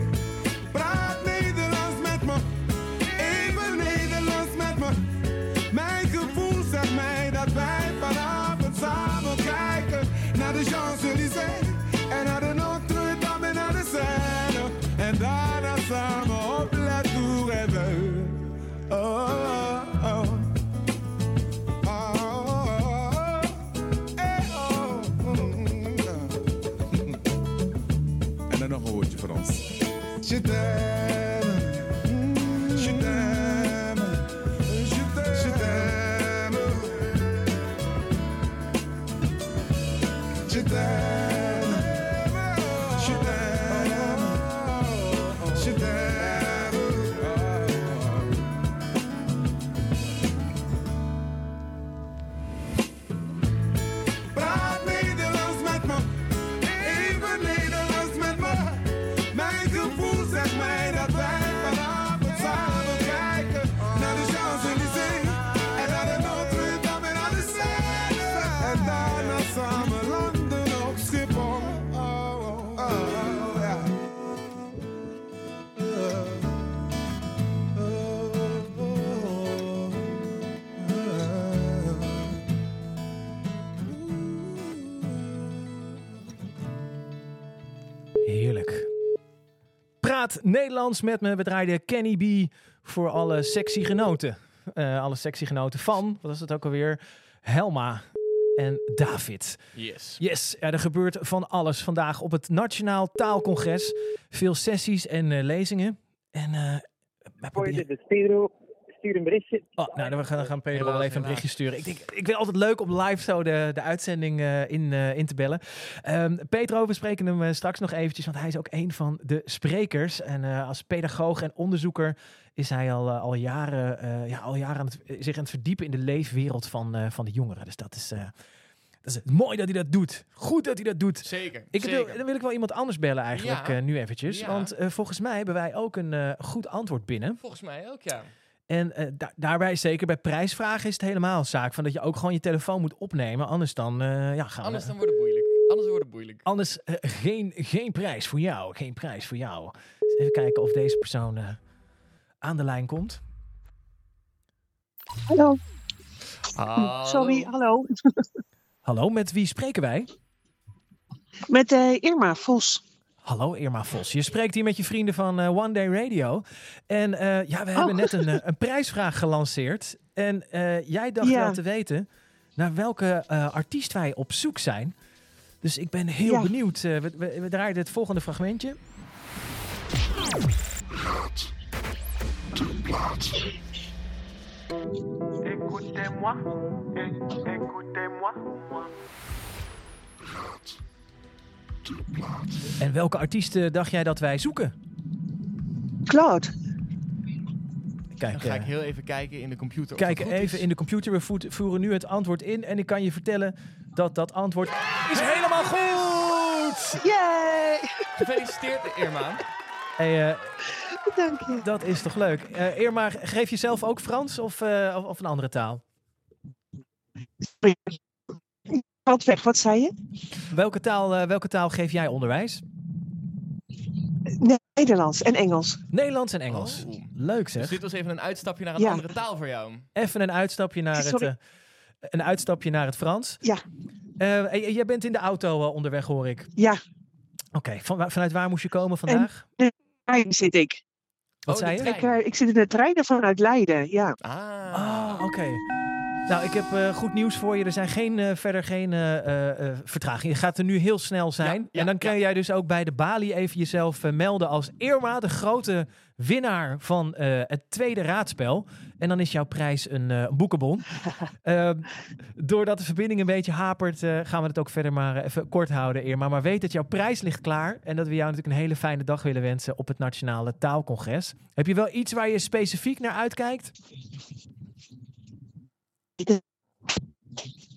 Speaker 12: Praat Nederlands met me.
Speaker 3: We draaiden Kenny B voor alle sexy genoten. Eh, alle sexy genoten van, wat was het ook alweer? Helma en David.
Speaker 4: Yes.
Speaker 3: Yes, ja, er gebeurt van alles vandaag op het Nationaal Taalcongres. Veel sessies en eh, lezingen. En eh, wij proberen...
Speaker 22: stuur, een berichtje.
Speaker 3: Oh, nou, dan gaan, dan gaan Pedro wel
Speaker 4: Helaas,
Speaker 3: even een
Speaker 4: helaas.
Speaker 3: berichtje sturen. Ik, denk, ik vind het altijd leuk om live zo de, de uitzending eh, in, eh, in te bellen. Ehm Pedro, we spreken hem eh, straks nog eventjes, want hij is ook een van de sprekers. En eh, als pedagoog en onderzoeker is hij al, al jaren, eh, ja, al jaren aan het, zich aan het verdiepen in de leefwereld van, eh, van de jongeren. Dus dat is, eh, dat is mooi dat hij dat doet. Goed dat hij dat doet.
Speaker 4: Zeker.
Speaker 3: Ik wil, dan wil ik wel iemand anders bellen eigenlijk
Speaker 4: Ja.
Speaker 3: eh, nu eventjes.
Speaker 4: Ja.
Speaker 3: Want volgens mij hebben wij ook een eh, goed antwoord binnen.
Speaker 4: Volgens mij ook, ja.
Speaker 3: En eh, da- daarbij, zeker bij prijsvragen, is het helemaal een zaak van dat je ook gewoon je telefoon moet opnemen. Anders dan, eh, ja, gaan
Speaker 4: Anders
Speaker 3: we,
Speaker 4: dan wordt het moeilijk. Anders wordt het moeilijk.
Speaker 3: anders eh, geen, geen prijs voor jou. Geen prijs voor jou. Dus even kijken of deze persoon eh, aan de lijn komt.
Speaker 23: Hallo.
Speaker 4: Hallo.
Speaker 23: Sorry, hallo.
Speaker 3: Hallo, met wie spreken wij?
Speaker 23: Met eh, Irma Vos.
Speaker 3: Hallo Irma Vos. Je spreekt hier met je vrienden van eh, One Day Radio. En eh, ja, we hebben net een, eh, een prijsvraag gelanceerd. En eh, jij dacht
Speaker 23: Ja.
Speaker 3: wel te weten naar welke eh, artiest wij op zoek zijn. Dus ik ben heel
Speaker 23: Ja.
Speaker 3: benieuwd. Eh, we, we, we draaien het volgende fragmentje.
Speaker 1: Raad de plaat.
Speaker 12: Écoutez-moi, écoutez-moi.
Speaker 1: Raad.
Speaker 3: En welke artiesten dacht jij dat wij zoeken?
Speaker 23: Claude.
Speaker 3: Kijk,
Speaker 4: Dan ga ik
Speaker 3: eh,
Speaker 4: heel even kijken in de computer.
Speaker 3: kijk even
Speaker 4: is.
Speaker 3: in de computer. We voeren nu het antwoord in. En ik kan je vertellen dat dat antwoord is helemaal goed!
Speaker 23: Yay!
Speaker 4: Gefeliciteerd, Irma.
Speaker 3: Hey, eh,
Speaker 23: Dank je.
Speaker 3: dat is toch leuk. Eh Irma, geef je zelf ook Frans of, eh, of, of een andere taal?
Speaker 23: Valt weg, wat zei je?
Speaker 3: Welke taal, eh, welke taal geef jij onderwijs?
Speaker 23: Nederlands en Engels.
Speaker 3: Nederlands en Engels.
Speaker 4: Oh.
Speaker 3: Leuk
Speaker 4: Dus
Speaker 3: zeg.
Speaker 4: dit was even een uitstapje naar een
Speaker 23: Ja.
Speaker 4: andere taal voor jou.
Speaker 3: Even een uitstapje naar het, eh, een uitstapje naar het Frans.
Speaker 23: Ja.
Speaker 3: Eh, j- jij bent in de auto onderweg, hoor ik.
Speaker 23: Ja,
Speaker 3: Oké, van, vanuit waar moest je komen vandaag?
Speaker 23: de trein zit ik.
Speaker 3: Wat
Speaker 4: Oh,
Speaker 3: zei je?
Speaker 4: trein.
Speaker 23: Ik, ik zit in de treinen vanuit Leiden, ja.
Speaker 4: Ah.
Speaker 3: Oh, oké. Nou, ik heb eh, goed nieuws voor je. Er zijn geen, eh, verder geen eh, vertragingen. Het gaat er nu heel snel zijn.
Speaker 4: Ja, ja,
Speaker 3: en dan kan
Speaker 4: ja.
Speaker 3: jij dus ook bij de balie even jezelf melden als Irma, de grote winnaar van het tweede raadspel. En dan is jouw prijs een boekenbon. Doordat de verbinding een beetje hapert, gaan we het ook verder maar even kort houden, Irma. Maar weet dat jouw prijs ligt klaar en dat we jou natuurlijk een hele fijne dag willen wensen op het Nationale Taalcongres. Heb je wel iets waar je specifiek naar uitkijkt? because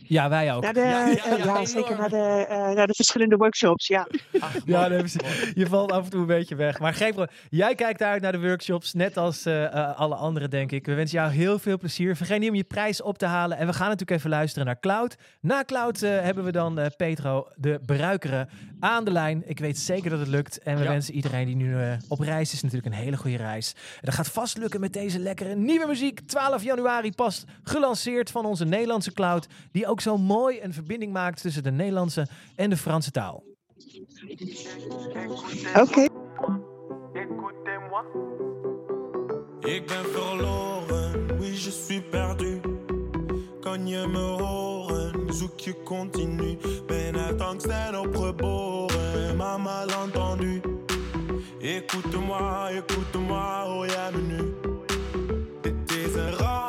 Speaker 3: Ja, wij ook.
Speaker 23: Naar de,
Speaker 4: Ja, ja,
Speaker 23: eh,
Speaker 4: ja,
Speaker 23: zeker naar de, eh, naar de verschillende workshops, ja.
Speaker 4: Ach,
Speaker 3: Ja,
Speaker 4: mooi.
Speaker 3: nee, precies. je valt af en toe een beetje weg. Maar geen probleem. Jij kijkt uit naar de workshops, net als eh, eh, alle anderen, denk ik. We wensen jou heel veel plezier. Vergeet niet om je prijs op te halen. En we gaan natuurlijk even luisteren naar Cloud. Na Cloud eh, hebben we dan eh, Petro, de beruikere, aan de lijn. Ik weet zeker dat het lukt. En we
Speaker 4: Ja.
Speaker 3: wensen iedereen die nu eh, op reis is natuurlijk een hele goede reis. En dat gaat vast lukken met deze lekkere nieuwe muziek. 12 januari pas gelanceerd van onze Nederlandse Cloud. Die ook zo mooi een verbinding maakt tussen de Nederlandse en de Franse taal.
Speaker 23: Oké.
Speaker 12: Écoutez-moi.
Speaker 16: Ik ben verloren, oui je suis perdu. Kan je me horen, zoek je continu. Ben uit angst en opgeboren, maar mal entendu. Écoute-moi, écoute-moi, jij me nu? Dit is een rendezvous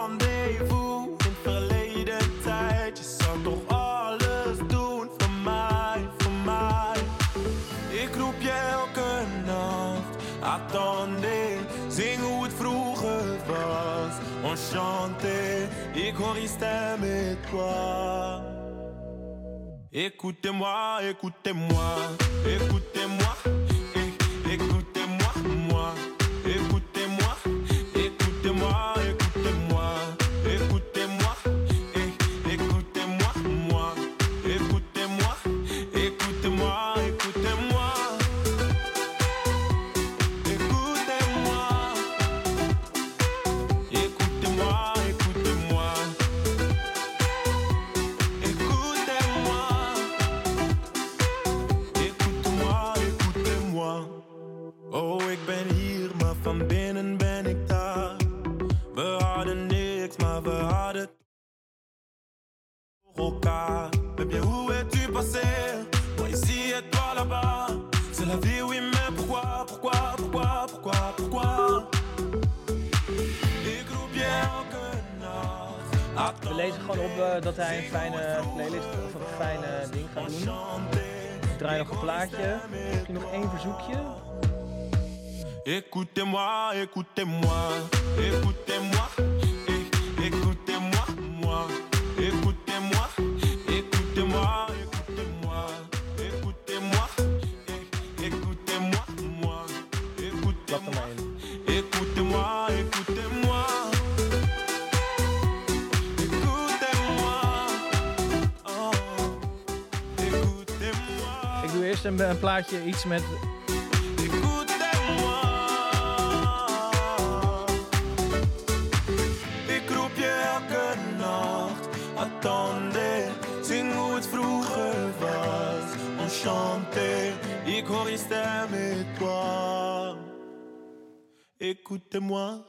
Speaker 16: attendez, zing hoe het vroeger was. Enchanté, ik hoor met toi. Écoutez-moi, écoutez-moi, écoutez-moi,
Speaker 3: gewoon op eh, dat hij een fijne playlist of een fijne ding gaat doen. Draai nog een plaatje. Misschien nog één verzoekje.
Speaker 16: Écoutez-moi, écoutez-moi, écoutez-moi, eh, écoutez-moi, moi,
Speaker 3: een, een plaatje, iets met...
Speaker 16: Ik roep je elke nacht. Attendez, zing hoe het vroeger was. Enchanté, ik hoor je et toi. Écoutez-moi,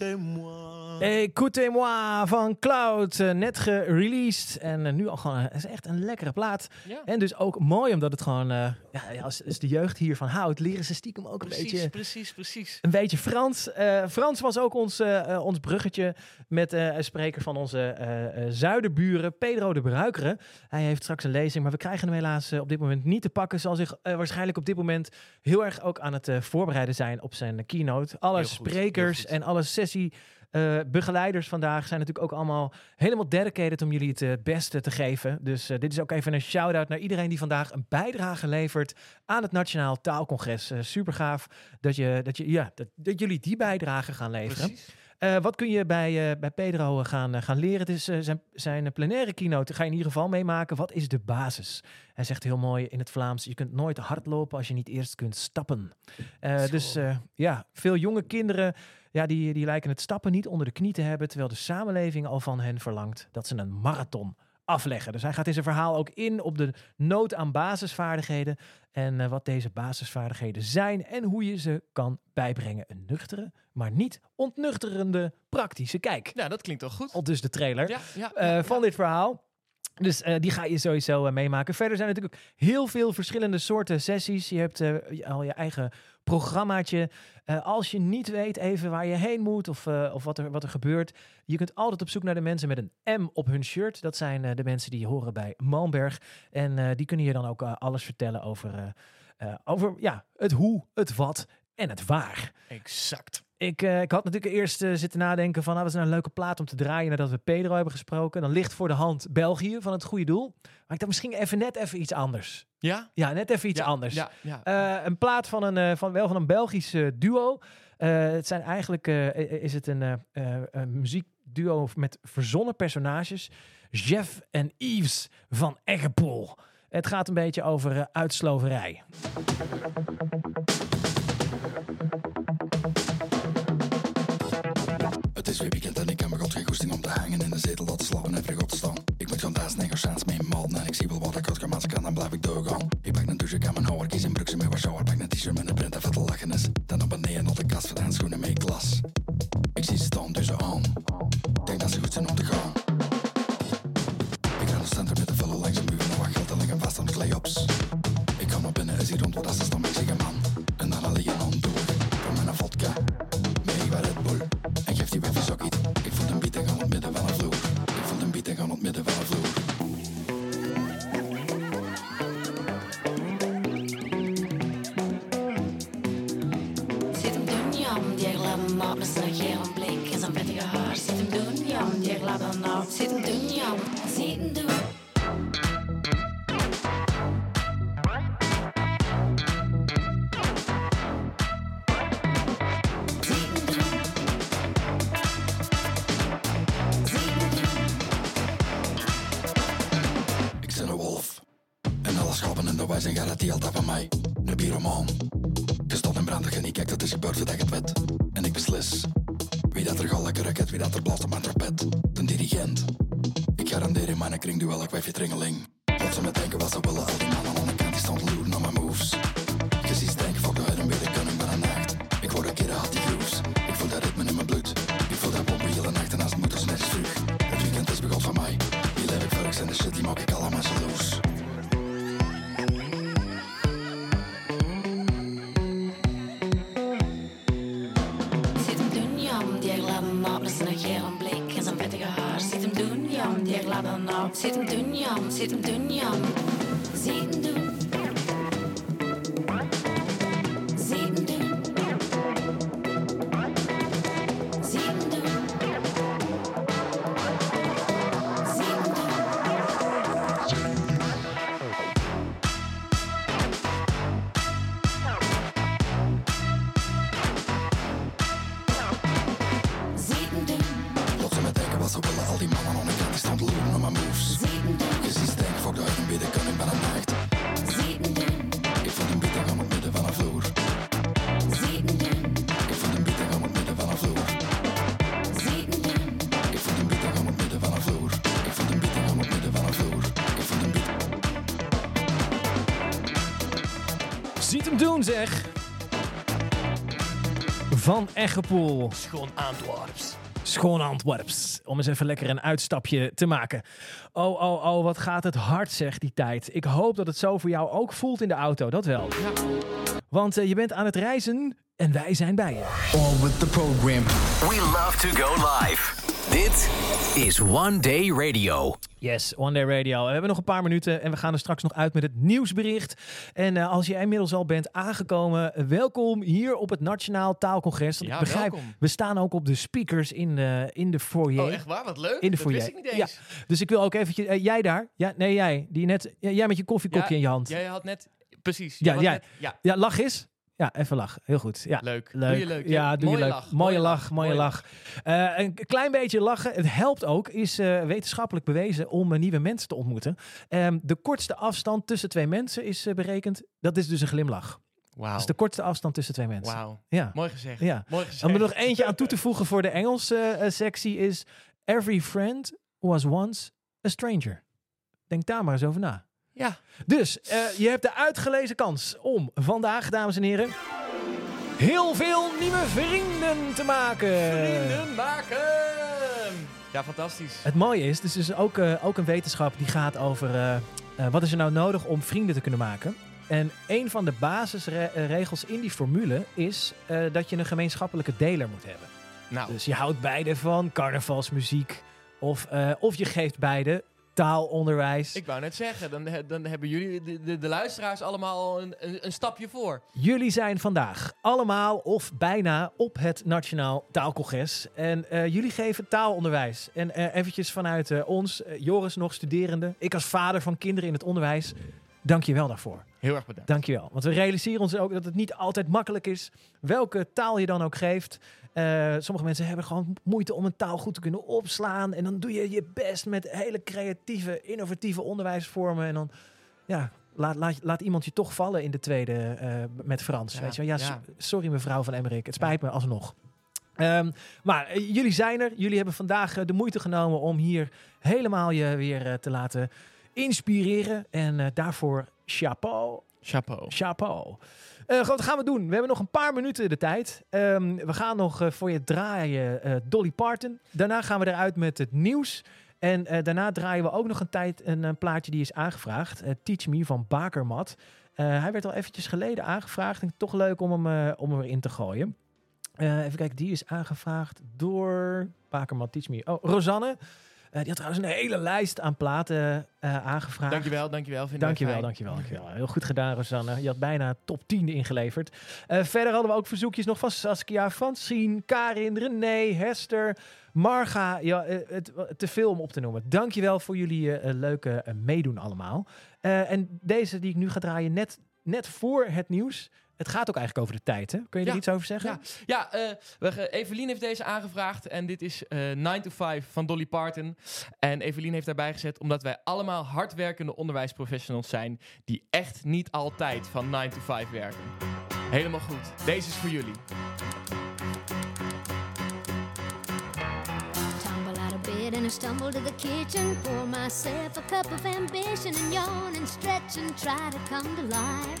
Speaker 16: écoutez-moi.
Speaker 3: Écoutez-moi van Cloud, eh, net gereleased. En eh, nu al gewoon, eh, het is echt een lekkere plaat.
Speaker 4: Ja.
Speaker 3: En dus ook mooi, omdat het gewoon, eh, ja, als, als de jeugd hiervan houdt, leren ze stiekem ook een beetje...
Speaker 4: precies, precies.
Speaker 3: Een beetje Frans. Eh, Frans was ook ons, ons bruggetje met eh, een spreker van onze eh, eh, zuiderburen, Pedro de Bruikere. Hij heeft straks een lezing, maar we krijgen hem helaas op dit moment niet te pakken. Zal zich waarschijnlijk op dit moment heel erg ook aan het eh, voorbereiden zijn op zijn keynote. Alle
Speaker 4: Heel
Speaker 3: sprekers
Speaker 4: goed.
Speaker 3: en alle sessie. Eh, begeleiders vandaag zijn natuurlijk ook allemaal helemaal dedicated om jullie het eh, beste te geven. Dus eh, dit is ook even een shout-out naar iedereen die vandaag een bijdrage levert aan het Nationaal Taalcongres. Super gaaf dat, je, dat, je, ja, dat, dat jullie die bijdrage gaan leveren.
Speaker 4: Precies.
Speaker 3: Eh, wat kun je bij, eh, bij Pedro eh, gaan, eh, gaan leren? Het is eh, zijn, zijn plenaire keynote. Ga je in ieder geval meemaken. Wat is de basis? Hij zegt heel mooi in het Vlaams: je kunt nooit hardlopen als je niet eerst kunt stappen. Eh, dus eh, ja, veel jonge kinderen ja, die, die lijken het stappen niet onder de knie te hebben, terwijl de samenleving al van hen verlangt dat ze een marathon afleggen. Dus hij gaat in zijn verhaal ook in op de nood aan basisvaardigheden en eh, wat deze basisvaardigheden zijn en hoe je ze kan bijbrengen. Een nuchtere, maar niet ontnuchterende praktische kijk.
Speaker 4: Ja, dat klinkt toch goed.
Speaker 3: Al dus de trailer
Speaker 4: Ja, ja,
Speaker 3: eh, van dit verhaal. Dus eh, die ga je sowieso meemaken. Verder zijn er natuurlijk ook heel veel verschillende soorten sessies. Je hebt al je eigen programmaatje. Eh, als je niet weet even waar je heen moet of, eh, of wat, er, wat er gebeurt. Je kunt altijd op zoek naar de mensen met een M op hun shirt. Dat zijn eh, de mensen die horen bij Malmberg. En die kunnen je dan ook alles vertellen over, over ja, het hoe, het wat en het waar.
Speaker 4: Exact.
Speaker 3: Ik, eh, ik had natuurlijk eerst eh, zitten nadenken van, nou, wat is nou een leuke plaat om te draaien nadat we Pedro hebben gesproken. Dan ligt voor de hand België van het goede doel. Maar ik dacht misschien even net even iets anders.
Speaker 4: Ja?
Speaker 3: Ja, net even iets
Speaker 4: Ja,
Speaker 3: anders.
Speaker 4: ja, ja.
Speaker 3: Eh, een plaat van een, van, wel van een Belgisch duo. Het zijn eigenlijk, is het een, een muziekduo met verzonnen personages. Jeff en Yves van Eggepoel. Het gaat een beetje over uitsloverij.
Speaker 24: Is weer weekend en ik heb mijn god geen goesting om te hangen in de zetel dat te slapen en vrij te staan. Ik moet gaan thuis negociaties mee malen en ik zie wel wat ik als ik kan dan blijf ik doorgaan. Ik pak een douche, ik heb mijn houwer, kies een broekje met wat shower, pak een t-shirt met een print en vet te lachen is. Dan op beneden naar de kast voor de handschoenen met glas. Ik zie ze staan dus aan. Denk dat ze goed zijn om te gaan. Ik ga naar het centrum met de vullen langs de muur en wat geld en liggen vast aan de lay-ups. Ik kom naar binnen, is hier rond wat ze staan, ik op
Speaker 11: met zijn gele blik en zijn vettige haar. Zit hem doen, zit hem doen. Zitten doen jam, zitten
Speaker 24: Van
Speaker 3: Eggepoel.
Speaker 4: Schoon Antwerps.
Speaker 3: Schoon Antwerps. Om eens even lekker een uitstapje te maken. Oh, oh, oh, wat gaat het hard, zeg, die tijd. Ik hoop dat het zo voor jou ook voelt in de auto, dat wel. Want eh, je bent aan het reizen en wij zijn bij je.
Speaker 2: On with the program. We love to go live. Dit is One Day Radio.
Speaker 3: Yes, One Day Radio. We hebben nog een paar minuten en we gaan er straks nog uit met het nieuwsbericht. En eh, als je inmiddels al bent aangekomen, welkom hier op het Nationaal Taalcongres.
Speaker 4: Ja,
Speaker 3: ik begrijp,
Speaker 4: welkom.
Speaker 3: we staan ook op de speakers in de, in de foyer.
Speaker 4: Oh, echt waar? Wat leuk.
Speaker 3: In de
Speaker 4: dat
Speaker 3: foyer.
Speaker 4: wist ik niet
Speaker 3: Ja.
Speaker 4: eens.
Speaker 3: Dus ik wil ook eventjes... eh, jij daar? Ja, nee, jij. Die net, ja, jij met je koffiekopje in je hand.
Speaker 4: Jij had net... Precies.
Speaker 3: Ja,
Speaker 4: jij
Speaker 3: ja,
Speaker 4: net- ja.
Speaker 3: ja, lach eens. Ja, even lach. Heel goed. Ja,
Speaker 4: Leuk.
Speaker 3: leuk.
Speaker 4: Doe je leuk,
Speaker 3: Ja, doe je
Speaker 4: Mooie
Speaker 3: leuk.
Speaker 4: lach.
Speaker 3: Mooie
Speaker 4: Mooie
Speaker 3: lach. Mooie lach. Eh, een klein beetje lachen, het helpt ook, is eh, wetenschappelijk bewezen om eh, nieuwe mensen te ontmoeten. Ehm, de kortste afstand tussen twee mensen is berekend. Dat is dus een glimlach.
Speaker 4: Wauw.
Speaker 3: Dat is de kortste afstand tussen twee mensen.
Speaker 4: Wauw.
Speaker 3: Ja.
Speaker 4: Mooi gezegd.
Speaker 3: Ja.
Speaker 4: Mooi gezegd.
Speaker 3: Om er nog eentje aan toe te voegen voor de Engelse sectie is... Every friend was once a stranger. Denk daar maar eens over na.
Speaker 4: Ja.
Speaker 3: Dus eh, je hebt de uitgelezen kans om vandaag, dames en heren... heel veel nieuwe vrienden te maken.
Speaker 4: Vrienden maken. Ja, fantastisch.
Speaker 3: Het mooie is, dus is ook, eh, ook een wetenschap die gaat over eh, wat is er nou nodig om vrienden te kunnen maken. En een van de basisregels in die formule is eh, dat je een gemeenschappelijke deler moet hebben.
Speaker 4: Nou.
Speaker 3: Dus je houdt beide van carnavalsmuziek of, eh, of je geeft beide taalonderwijs.
Speaker 4: Ik wou net zeggen, dan, dan hebben jullie, de, de, de luisteraars, allemaal een, een, een stapje voor.
Speaker 3: Jullie zijn vandaag allemaal of bijna op het Nationaal Taalcongres. En eh, jullie geven taalonderwijs. En eh, eventjes vanuit eh, ons, Joris nog studerende, ik als vader van kinderen in het onderwijs, dank je wel daarvoor.
Speaker 4: Heel erg bedankt.
Speaker 3: Dank je wel. Want we realiseren ons ook dat het niet altijd makkelijk is. Welke taal je dan ook geeft. Eh, sommige mensen hebben gewoon moeite om een taal goed te kunnen opslaan. En dan doe je je best met hele creatieve, innovatieve onderwijsvormen. En dan ja, laat, laat, laat iemand je toch vallen in de tweede eh, met Frans.
Speaker 4: Ja,
Speaker 3: weet je? Ja,
Speaker 4: ja.
Speaker 3: sorry mevrouw van Emmerik. Het spijt me alsnog. Ehm, maar eh, jullie zijn er. Jullie hebben vandaag de moeite genomen om hier helemaal je weer te laten inspireren. En daarvoor chapeau.
Speaker 4: Chapeau.
Speaker 3: Chapeau. Eh, goed, wat gaan we doen? We hebben nog een paar minuten de tijd. Ehm, we gaan nog eh, voor je draaien eh, Dolly Parton. Daarna gaan we eruit met het nieuws. En daarna draaien we ook nog een tijd een, eh, plaatje die is aangevraagd. Teach Me van Bakermat. Hij werd al eventjes geleden aangevraagd. En toch leuk om hem, om hem erin te gooien. Even kijken, die is aangevraagd door Bakermat Teach Me. Oh, Rosanne. Eh, die had trouwens een hele lijst aan platen eh, aangevraagd.
Speaker 4: Dankjewel, dankjewel. Wij
Speaker 3: Dankjewel, dankjewel, dankjewel. Heel goed gedaan, Rosanne. Je had bijna top 10 ingeleverd. Eh, verder hadden we ook verzoekjes nog van Saskia, Francine, Karin, René, Hester, Marga. Ja, het, te veel om op te noemen. Dankjewel voor jullie leuke meedoen allemaal. En deze die ik nu ga draaien, net, net voor het nieuws. Het gaat ook eigenlijk over de tijd, hè? Kun je er
Speaker 4: Ja.
Speaker 3: iets over zeggen?
Speaker 4: Ja, ja eh, we, ge- Evelien heeft deze aangevraagd. En dit is eh 9 to 5 van Dolly Parton. En Evelien heeft daarbij gezet omdat wij allemaal hardwerkende onderwijsprofessionals zijn. die echt niet altijd van 9 to 5 werken. Helemaal goed. Deze is voor jullie.
Speaker 25: And I stumble to the kitchen. Pour myself a cup of ambition and yawn and stretch and try to come to life.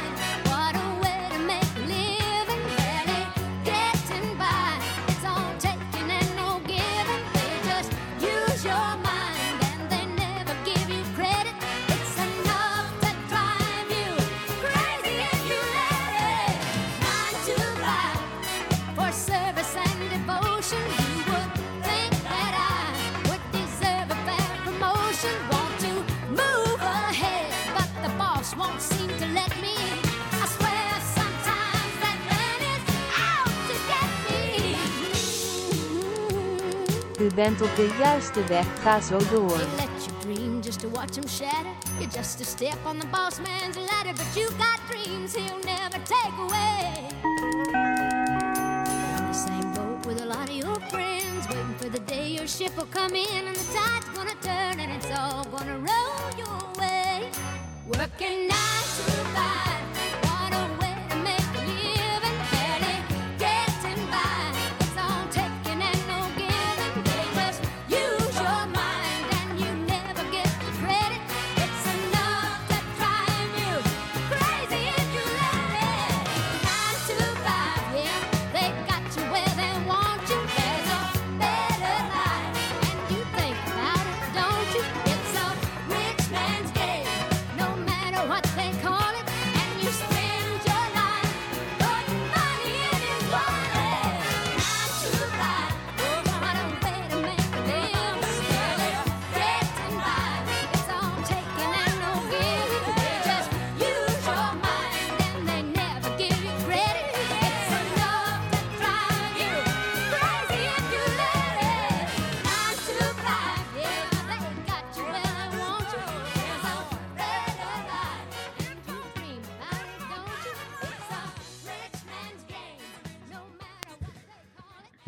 Speaker 5: Bent op de juiste weg, ga zo door.
Speaker 25: You let your dream just to watch him shatter. You're just a step on the boss man's ladder, but you got dreams he'll never take away. In the same boat with a lot of your friends, waiting for the day your ship will come in and the tide's gonna turn and it's all gonna roll your way. Working nine to five,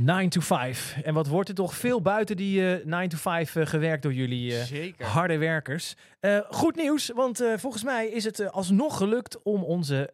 Speaker 3: 9 to 5. En wat wordt er toch veel buiten die eh 9 to 5 eh, gewerkt door jullie eh,
Speaker 4: Zeker.
Speaker 3: harde werkers. Goed nieuws, want volgens mij is het alsnog gelukt om onze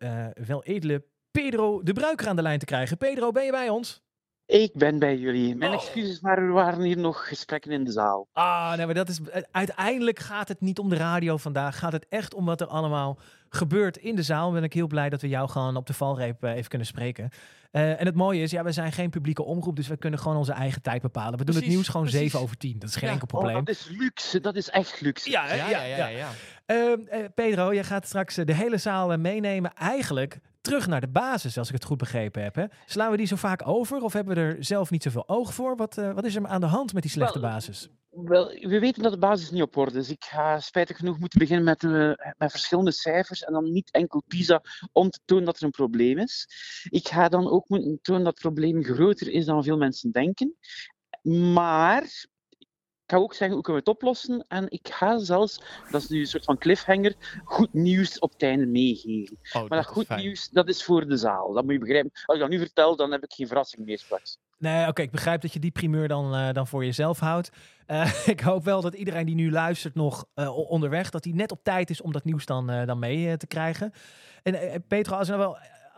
Speaker 3: wel edele Pedro de Bruiker aan de lijn te krijgen. Pedro, ben je bij ons?
Speaker 26: Ik ben bij jullie. Mijn excuses, maar er waren hier nog gesprekken in de zaal.
Speaker 3: Ah, nee, maar dat is. eh, Uiteindelijk gaat het niet om de radio vandaag. Gaat het echt om wat er allemaal gebeurt in de zaal. Ben ik heel blij dat we jou gewoon op de valreep eh, even kunnen spreken. Eh, en het mooie is, ja, we zijn geen publieke omroep, dus we kunnen gewoon onze eigen tijd bepalen. We doen het nieuws gewoon
Speaker 26: precies.
Speaker 3: 7 over 10. Dat is geen
Speaker 26: Ja.
Speaker 3: enkel
Speaker 26: Oh,
Speaker 3: probleem.
Speaker 26: dat is luxe, dat is echt luxe.
Speaker 3: Ja, hè? Ja, ja, ja. Ehm, eh, Pedro, jij gaat straks de hele zaal meenemen. Eigenlijk terug naar de basis, als ik het goed begrepen heb. Hè? Slaan we die zo vaak over of hebben we er zelf niet zoveel oog voor? Wat, eh, wat is er aan de hand met die slechte basis?
Speaker 26: Wel, we weten dat de basis niet op orde is. Ik ga spijtig genoeg moeten beginnen met, eh, met verschillende cijfers en dan niet enkel PISA om te tonen dat er een probleem is. Ik ga dan ook moeten tonen dat het probleem groter is dan veel mensen denken. Maar ik ga ook zeggen hoe kunnen we het oplossen. En ik ga zelfs, dat is nu een soort van cliffhanger, goed nieuws op het einde meegeven. maar dat goed
Speaker 4: fijn.
Speaker 26: nieuws, dat is voor de zaal. Dat moet je begrijpen. Als ik dat nu vertel, dan heb ik geen verrassing meer straks.
Speaker 3: Nee, oké, ik begrijp dat je die primeur dan, eh, dan voor jezelf houdt. Eh, ik hoop wel dat iedereen die nu luistert nog eh, onderweg, dat hij net op tijd is om dat nieuws dan, dan mee te krijgen. En Petra, als we nou wel,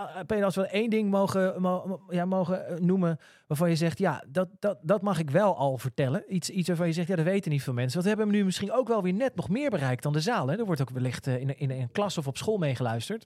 Speaker 3: eh, eh, Petra, als we één ding mogen, mo- mo- ja, mogen eh, noemen waarvan je zegt, ja, dat, dat, dat mag ik wel al vertellen. Iets, iets waarvan je zegt, ja, dat weten niet veel mensen. Want we hebben nu misschien ook wel weer net nog meer bereikt dan de zaal. Hè? Er wordt ook wellicht in, in een klas of op school meegeluisterd.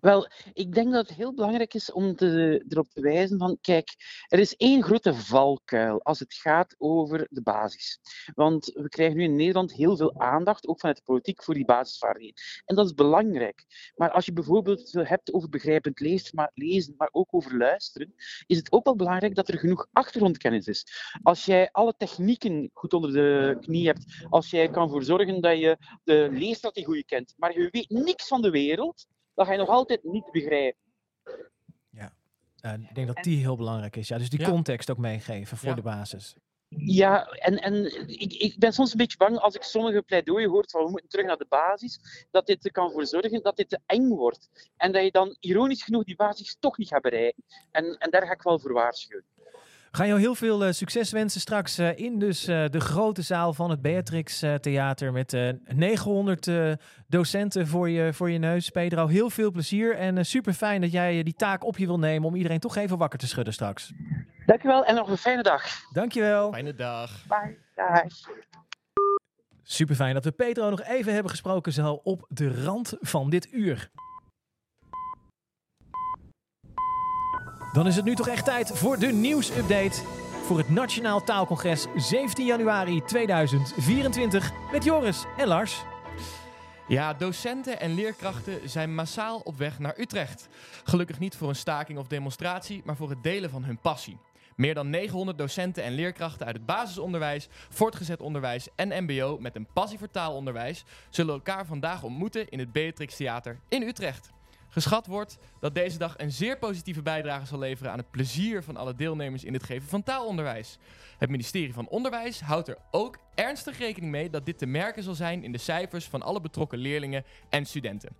Speaker 26: Wel, ik denk dat het heel belangrijk is om te, erop te wijzen van, kijk, er is één grote valkuil als het gaat over de basis. Want we krijgen nu in Nederland heel veel aandacht, ook vanuit de politiek, voor die basisvaardigheden. En dat is belangrijk. Maar als je bijvoorbeeld hebt over begrijpend lezen, maar, lezen, maar ook over luisteren, is het ook wel belangrijk dat er genoeg achtergrondkennis is. Als jij alle technieken goed onder de knie hebt, als jij kan voor zorgen dat je de leesstrategie kent, maar je weet niks van de wereld, ga je nog altijd niet begrijpen.
Speaker 3: Eh, ik denk dat die heel belangrijk is. Ja, dus die
Speaker 26: Ja.
Speaker 3: context ook meegeven voor
Speaker 26: Ja.
Speaker 3: de basis.
Speaker 26: Ja, en, en ik, ik ben soms een beetje bang als ik sommige pleidooien hoor van we moeten terug naar de basis, dat dit er kan voor zorgen dat dit te eng wordt. En dat je dan ironisch genoeg die basis toch niet gaat bereiken. En, en daar ga ik wel voor waarschuwen.
Speaker 3: Gaan jou heel veel eh, succes wensen straks eh, in dus eh, de grote zaal van het Beatrix eh, Theater met eh 900 eh, docenten voor je, voor je neus. Pedro, heel veel plezier en super fijn dat jij die taak op je wil nemen om iedereen toch even wakker te schudden straks.
Speaker 26: Dankjewel en nog een fijne dag.
Speaker 3: Dankjewel.
Speaker 4: Fijne dag.
Speaker 26: Bye. Dag.
Speaker 3: Super fijn dat we Pedro nog even hebben gesproken zo op de rand van dit uur. Dan is het nu toch echt tijd voor de nieuwsupdate voor het Nationaal Taalcongres 17 januari 2024 met Joris en Lars.
Speaker 4: Ja, docenten en leerkrachten zijn massaal op weg naar Utrecht. Gelukkig niet voor een staking of demonstratie, maar voor het delen van hun passie. Meer dan 900 docenten en leerkrachten uit het basisonderwijs, voortgezet onderwijs en MBO met een passie voor taalonderwijs zullen elkaar vandaag ontmoeten in het Beatrix Theater in Utrecht. Geschat wordt dat deze dag een zeer positieve bijdrage zal leveren aan het plezier van alle deelnemers in het geven van taalonderwijs. Het ministerie van Onderwijs houdt er ook ernstig rekening mee dat dit te merken zal zijn in de cijfers van alle betrokken leerlingen en studenten.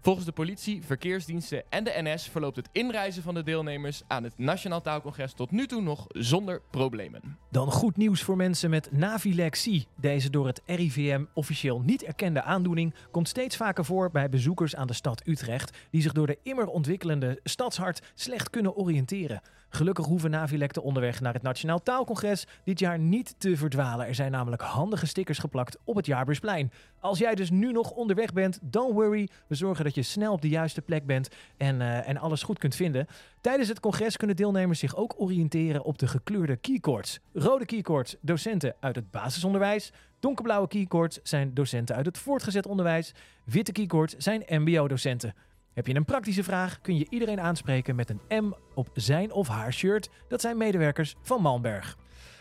Speaker 4: Volgens de politie, verkeersdiensten en de NS verloopt het inreizen van de deelnemers aan het Nationaal Taalcongres tot nu toe nog zonder problemen.
Speaker 3: Dan goed nieuws voor mensen met navilexie. Deze door het RIVM officieel niet erkende aandoening komt steeds vaker voor bij bezoekers aan de stad Utrecht, die zich door de immer ontwikkelende stadshart slecht kunnen oriënteren. Gelukkig hoeven navilecten onderweg naar het Nationaal Taalcongres dit jaar niet te verdwalen. Er zijn namelijk handige stickers geplakt op het Jaarbeursplein. Als jij dus nu nog onderweg bent, don't worry. We zorgen dat je snel op de juiste plek bent en, eh, en alles goed kunt vinden. Tijdens het congres kunnen deelnemers zich ook oriënteren op de gekleurde keycords. Rode keycords, docenten uit het basisonderwijs. Donkerblauwe keycords zijn docenten uit het voortgezet onderwijs. Witte keycords zijn mbo-docenten. Heb je een praktische vraag, kun je iedereen aanspreken met een M op zijn of haar shirt. Dat zijn medewerkers van Malmberg.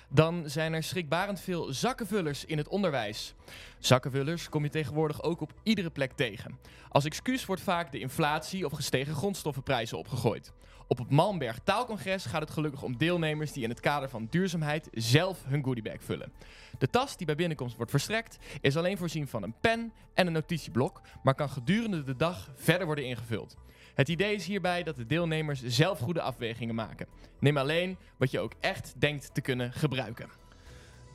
Speaker 4: Dan zijn er schrikbarend veel zakkenvullers in het onderwijs. Zakkenvullers kom je tegenwoordig ook op iedere plek tegen. Als excuus wordt vaak de inflatie of gestegen grondstoffenprijzen opgegooid. Op het Malmberg Taalcongres gaat het gelukkig om deelnemers die in het kader van duurzaamheid zelf hun goodiebag vullen. De tas die bij binnenkomst wordt verstrekt is alleen voorzien van een pen en een notitieblok, maar kan gedurende de dag verder worden ingevuld. Het idee is hierbij dat de deelnemers zelf goede afwegingen maken. Neem alleen wat je ook echt denkt te kunnen gebruiken.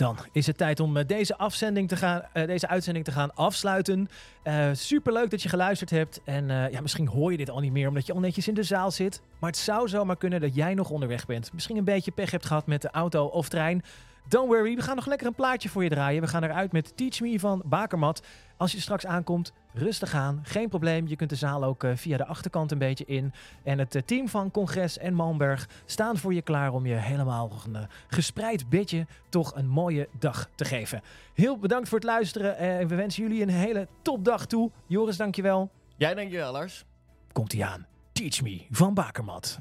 Speaker 3: Dan is het tijd om eh, deze, afzending te gaan, eh, deze uitzending te gaan afsluiten. Eh superleuk dat je geluisterd hebt. En ja, misschien hoor je dit al niet meer omdat je al netjes in de zaal zit. Maar het zou zomaar kunnen dat jij nog onderweg bent. Misschien een beetje pech hebt gehad met de auto of trein. Don't worry, we gaan nog lekker een plaatje voor je draaien. We gaan eruit met Teach Me van Bakermat. Als je straks aankomt, rustig aan. Geen probleem, je kunt de zaal ook eh, via de achterkant een beetje in. En het eh, team van Congres en Malmberg staan voor je klaar om je helemaal een eh, gespreid bedje toch een mooie dag te geven. Heel bedankt voor het luisteren en we wensen jullie een hele topdag toe. Joris, dankjewel.
Speaker 4: Jij dankjewel, Lars.
Speaker 3: Komt-ie aan. Teach Me van Bakermat.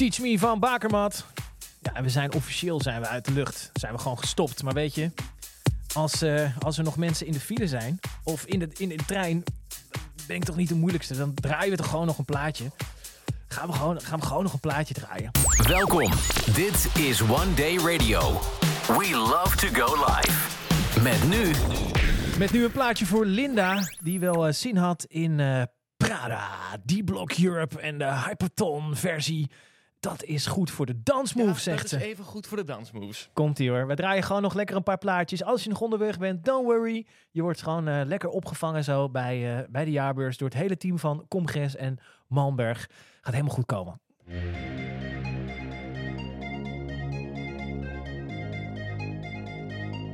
Speaker 9: Teach Me
Speaker 3: van Bakermat. Ja, en we zijn officieel zijn we uit de lucht. Zijn we gewoon gestopt. Maar weet je, als, eh, als er nog mensen in de file zijn of in de, in de trein, ben ik toch niet de moeilijkste. Dan draaien we toch gewoon nog een plaatje. Gaan we gewoon, gaan we gewoon nog een plaatje draaien.
Speaker 2: Welkom. Dit is One Day Radio. We love to go live. Met nu
Speaker 3: Met nu een plaatje voor Linda, die wel eh, zin had in eh, Prada, D-Block Europe en de Hyperton versie. Dat is goed voor de dansmove, zegt
Speaker 4: dat
Speaker 3: ze.
Speaker 4: is even goed voor de dansmoves.
Speaker 3: Komt ie hoor. We draaien gewoon nog lekker een paar plaatjes. Als je nog onderweg bent, don't worry. Je wordt gewoon eh, lekker opgevangen zo bij, eh, bij de jaarbeurs door het hele team van Comgres en Malmberg. Gaat helemaal goed komen.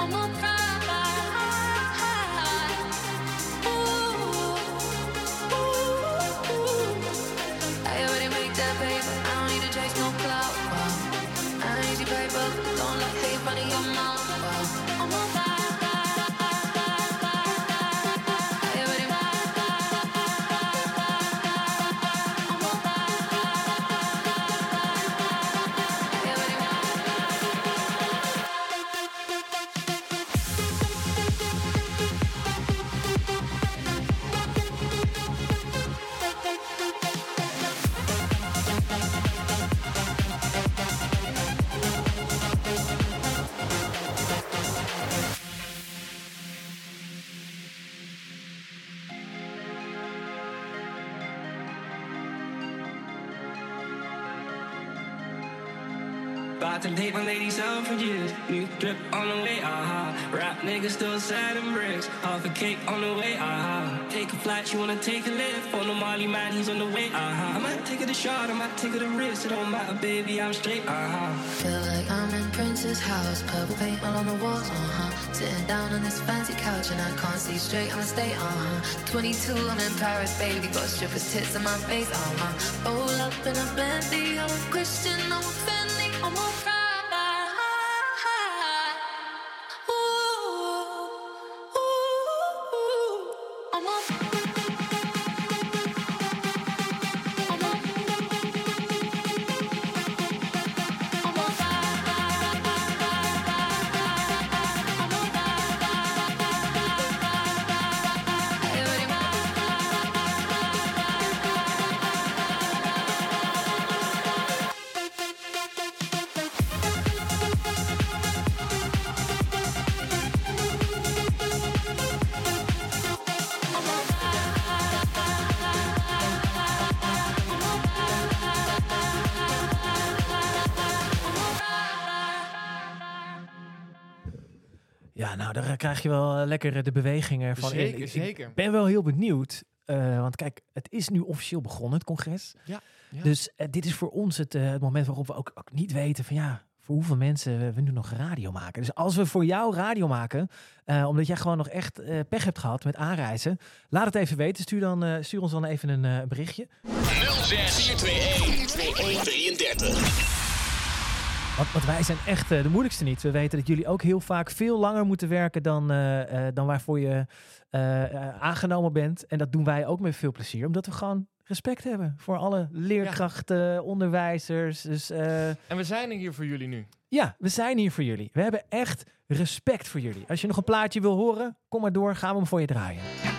Speaker 27: I'm a Prada.
Speaker 28: Niggas still and bricks. Half a cake on the way, aha. Take a flight, she wanna take a lift. On the Molly man, he's on the way, uh-huh. I might take it a shot, I might take it a risk. It don't matter, baby, I'm straight, uh-huh.
Speaker 27: Feel like I'm in Prince's house, purple paint all on the walls, uh huh. Sitting down on this fancy couch and I can't see straight, I'ma stay, uh huh. 22, I'm in Paris, baby, got strippers' tits in my face, uh huh. Roll up in a Bentley, I'm Christian, I'm Fendi, I'm a
Speaker 3: nou, daar krijg je wel eh, lekker eh, de bewegingen van. in.
Speaker 4: Zeker,
Speaker 3: Ik- ik
Speaker 4: zeker.
Speaker 3: ben wel heel benieuwd. eh, want kijk, het is nu officieel begonnen, het congres.
Speaker 4: Ja, ja.
Speaker 3: Dus dit is voor ons het, het moment waarop we ook, ook niet weten van ja, voor hoeveel mensen we, we nu nog radio maken. Dus als we voor jou radio maken, eh, omdat jij gewoon nog echt eh, pech hebt gehad met aanreizen, laat het even weten. Stuur, dan, eh, stuur ons dan even een eh, berichtje.
Speaker 10: 06 421 33.
Speaker 3: Want, want wij zijn echt eh, de moeilijkste niet. We weten dat jullie ook heel vaak veel langer moeten werken dan, eh, eh, dan waarvoor je aangenomen bent. En dat doen wij ook met veel plezier, omdat we gewoon respect hebben voor alle leerkrachten, onderwijzers. Dus
Speaker 4: En we zijn er hier voor jullie nu.
Speaker 3: ja, we zijn hier voor jullie. We hebben echt respect voor jullie. Als je nog een plaatje wil horen, kom maar door, gaan we hem voor je draaien.
Speaker 9: What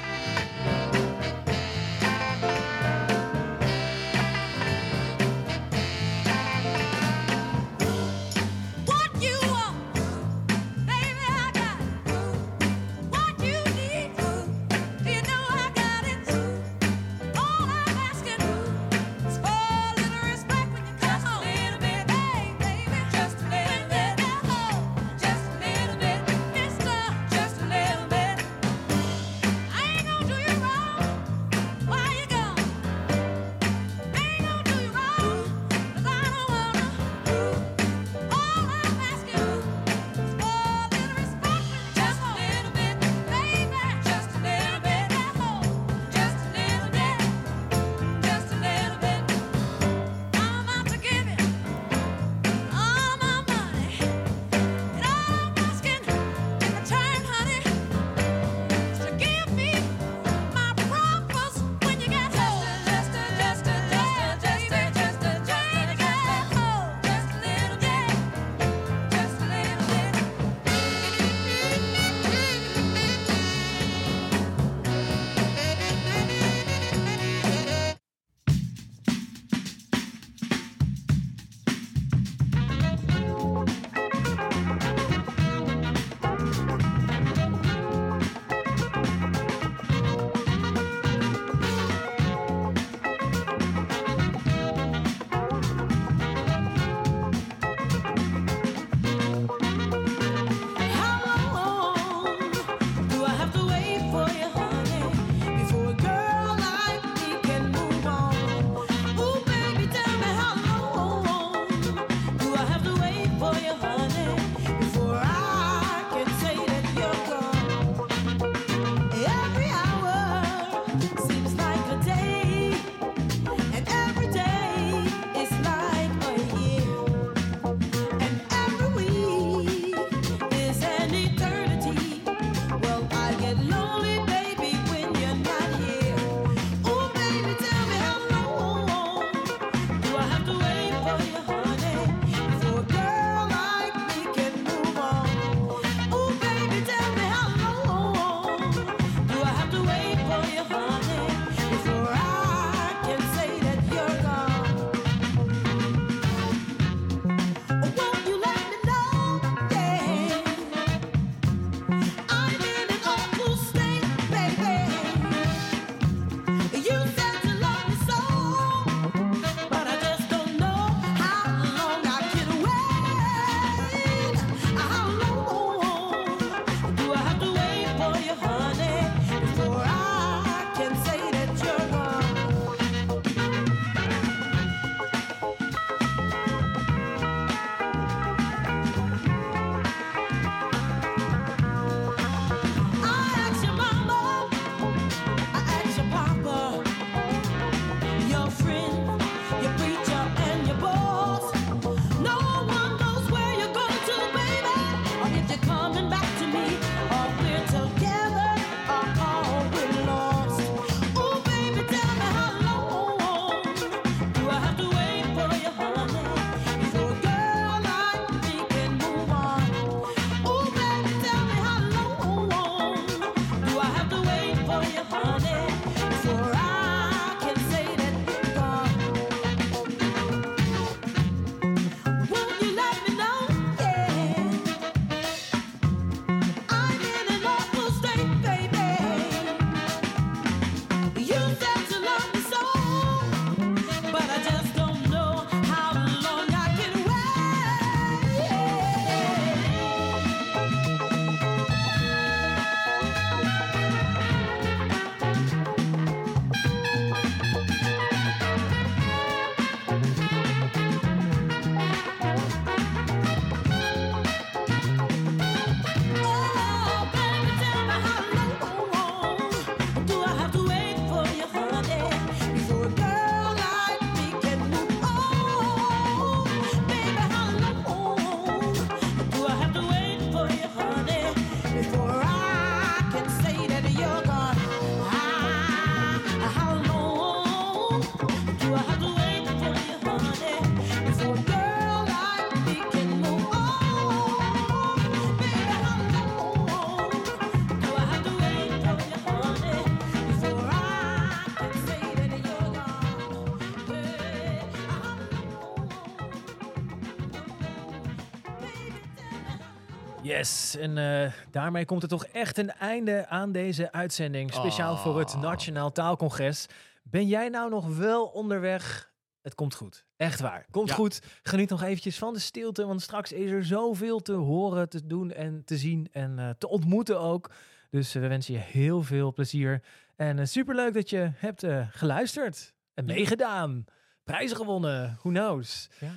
Speaker 3: Yes, en eh, daarmee komt er toch echt een einde aan deze uitzending. Speciaal voor het
Speaker 4: Oh.
Speaker 3: Nationaal Taalcongres. Ben jij nou nog wel onderweg? Het komt goed. Echt waar. Komt
Speaker 4: Ja.
Speaker 3: goed. Geniet nog eventjes van de stilte, want straks is er zoveel te horen, te doen en te zien en eh, te ontmoeten ook. Dus eh, we wensen je heel veel plezier. En super superleuk dat je hebt geluisterd en meegedaan. Prijzen gewonnen. Who knows?
Speaker 4: Ja.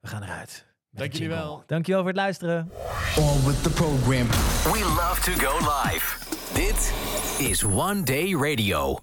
Speaker 3: We gaan eruit.
Speaker 4: Dank jullie wel.
Speaker 3: Dankjewel voor het luisteren.
Speaker 2: On with the program. We love to go live. Dit is One Day Radio.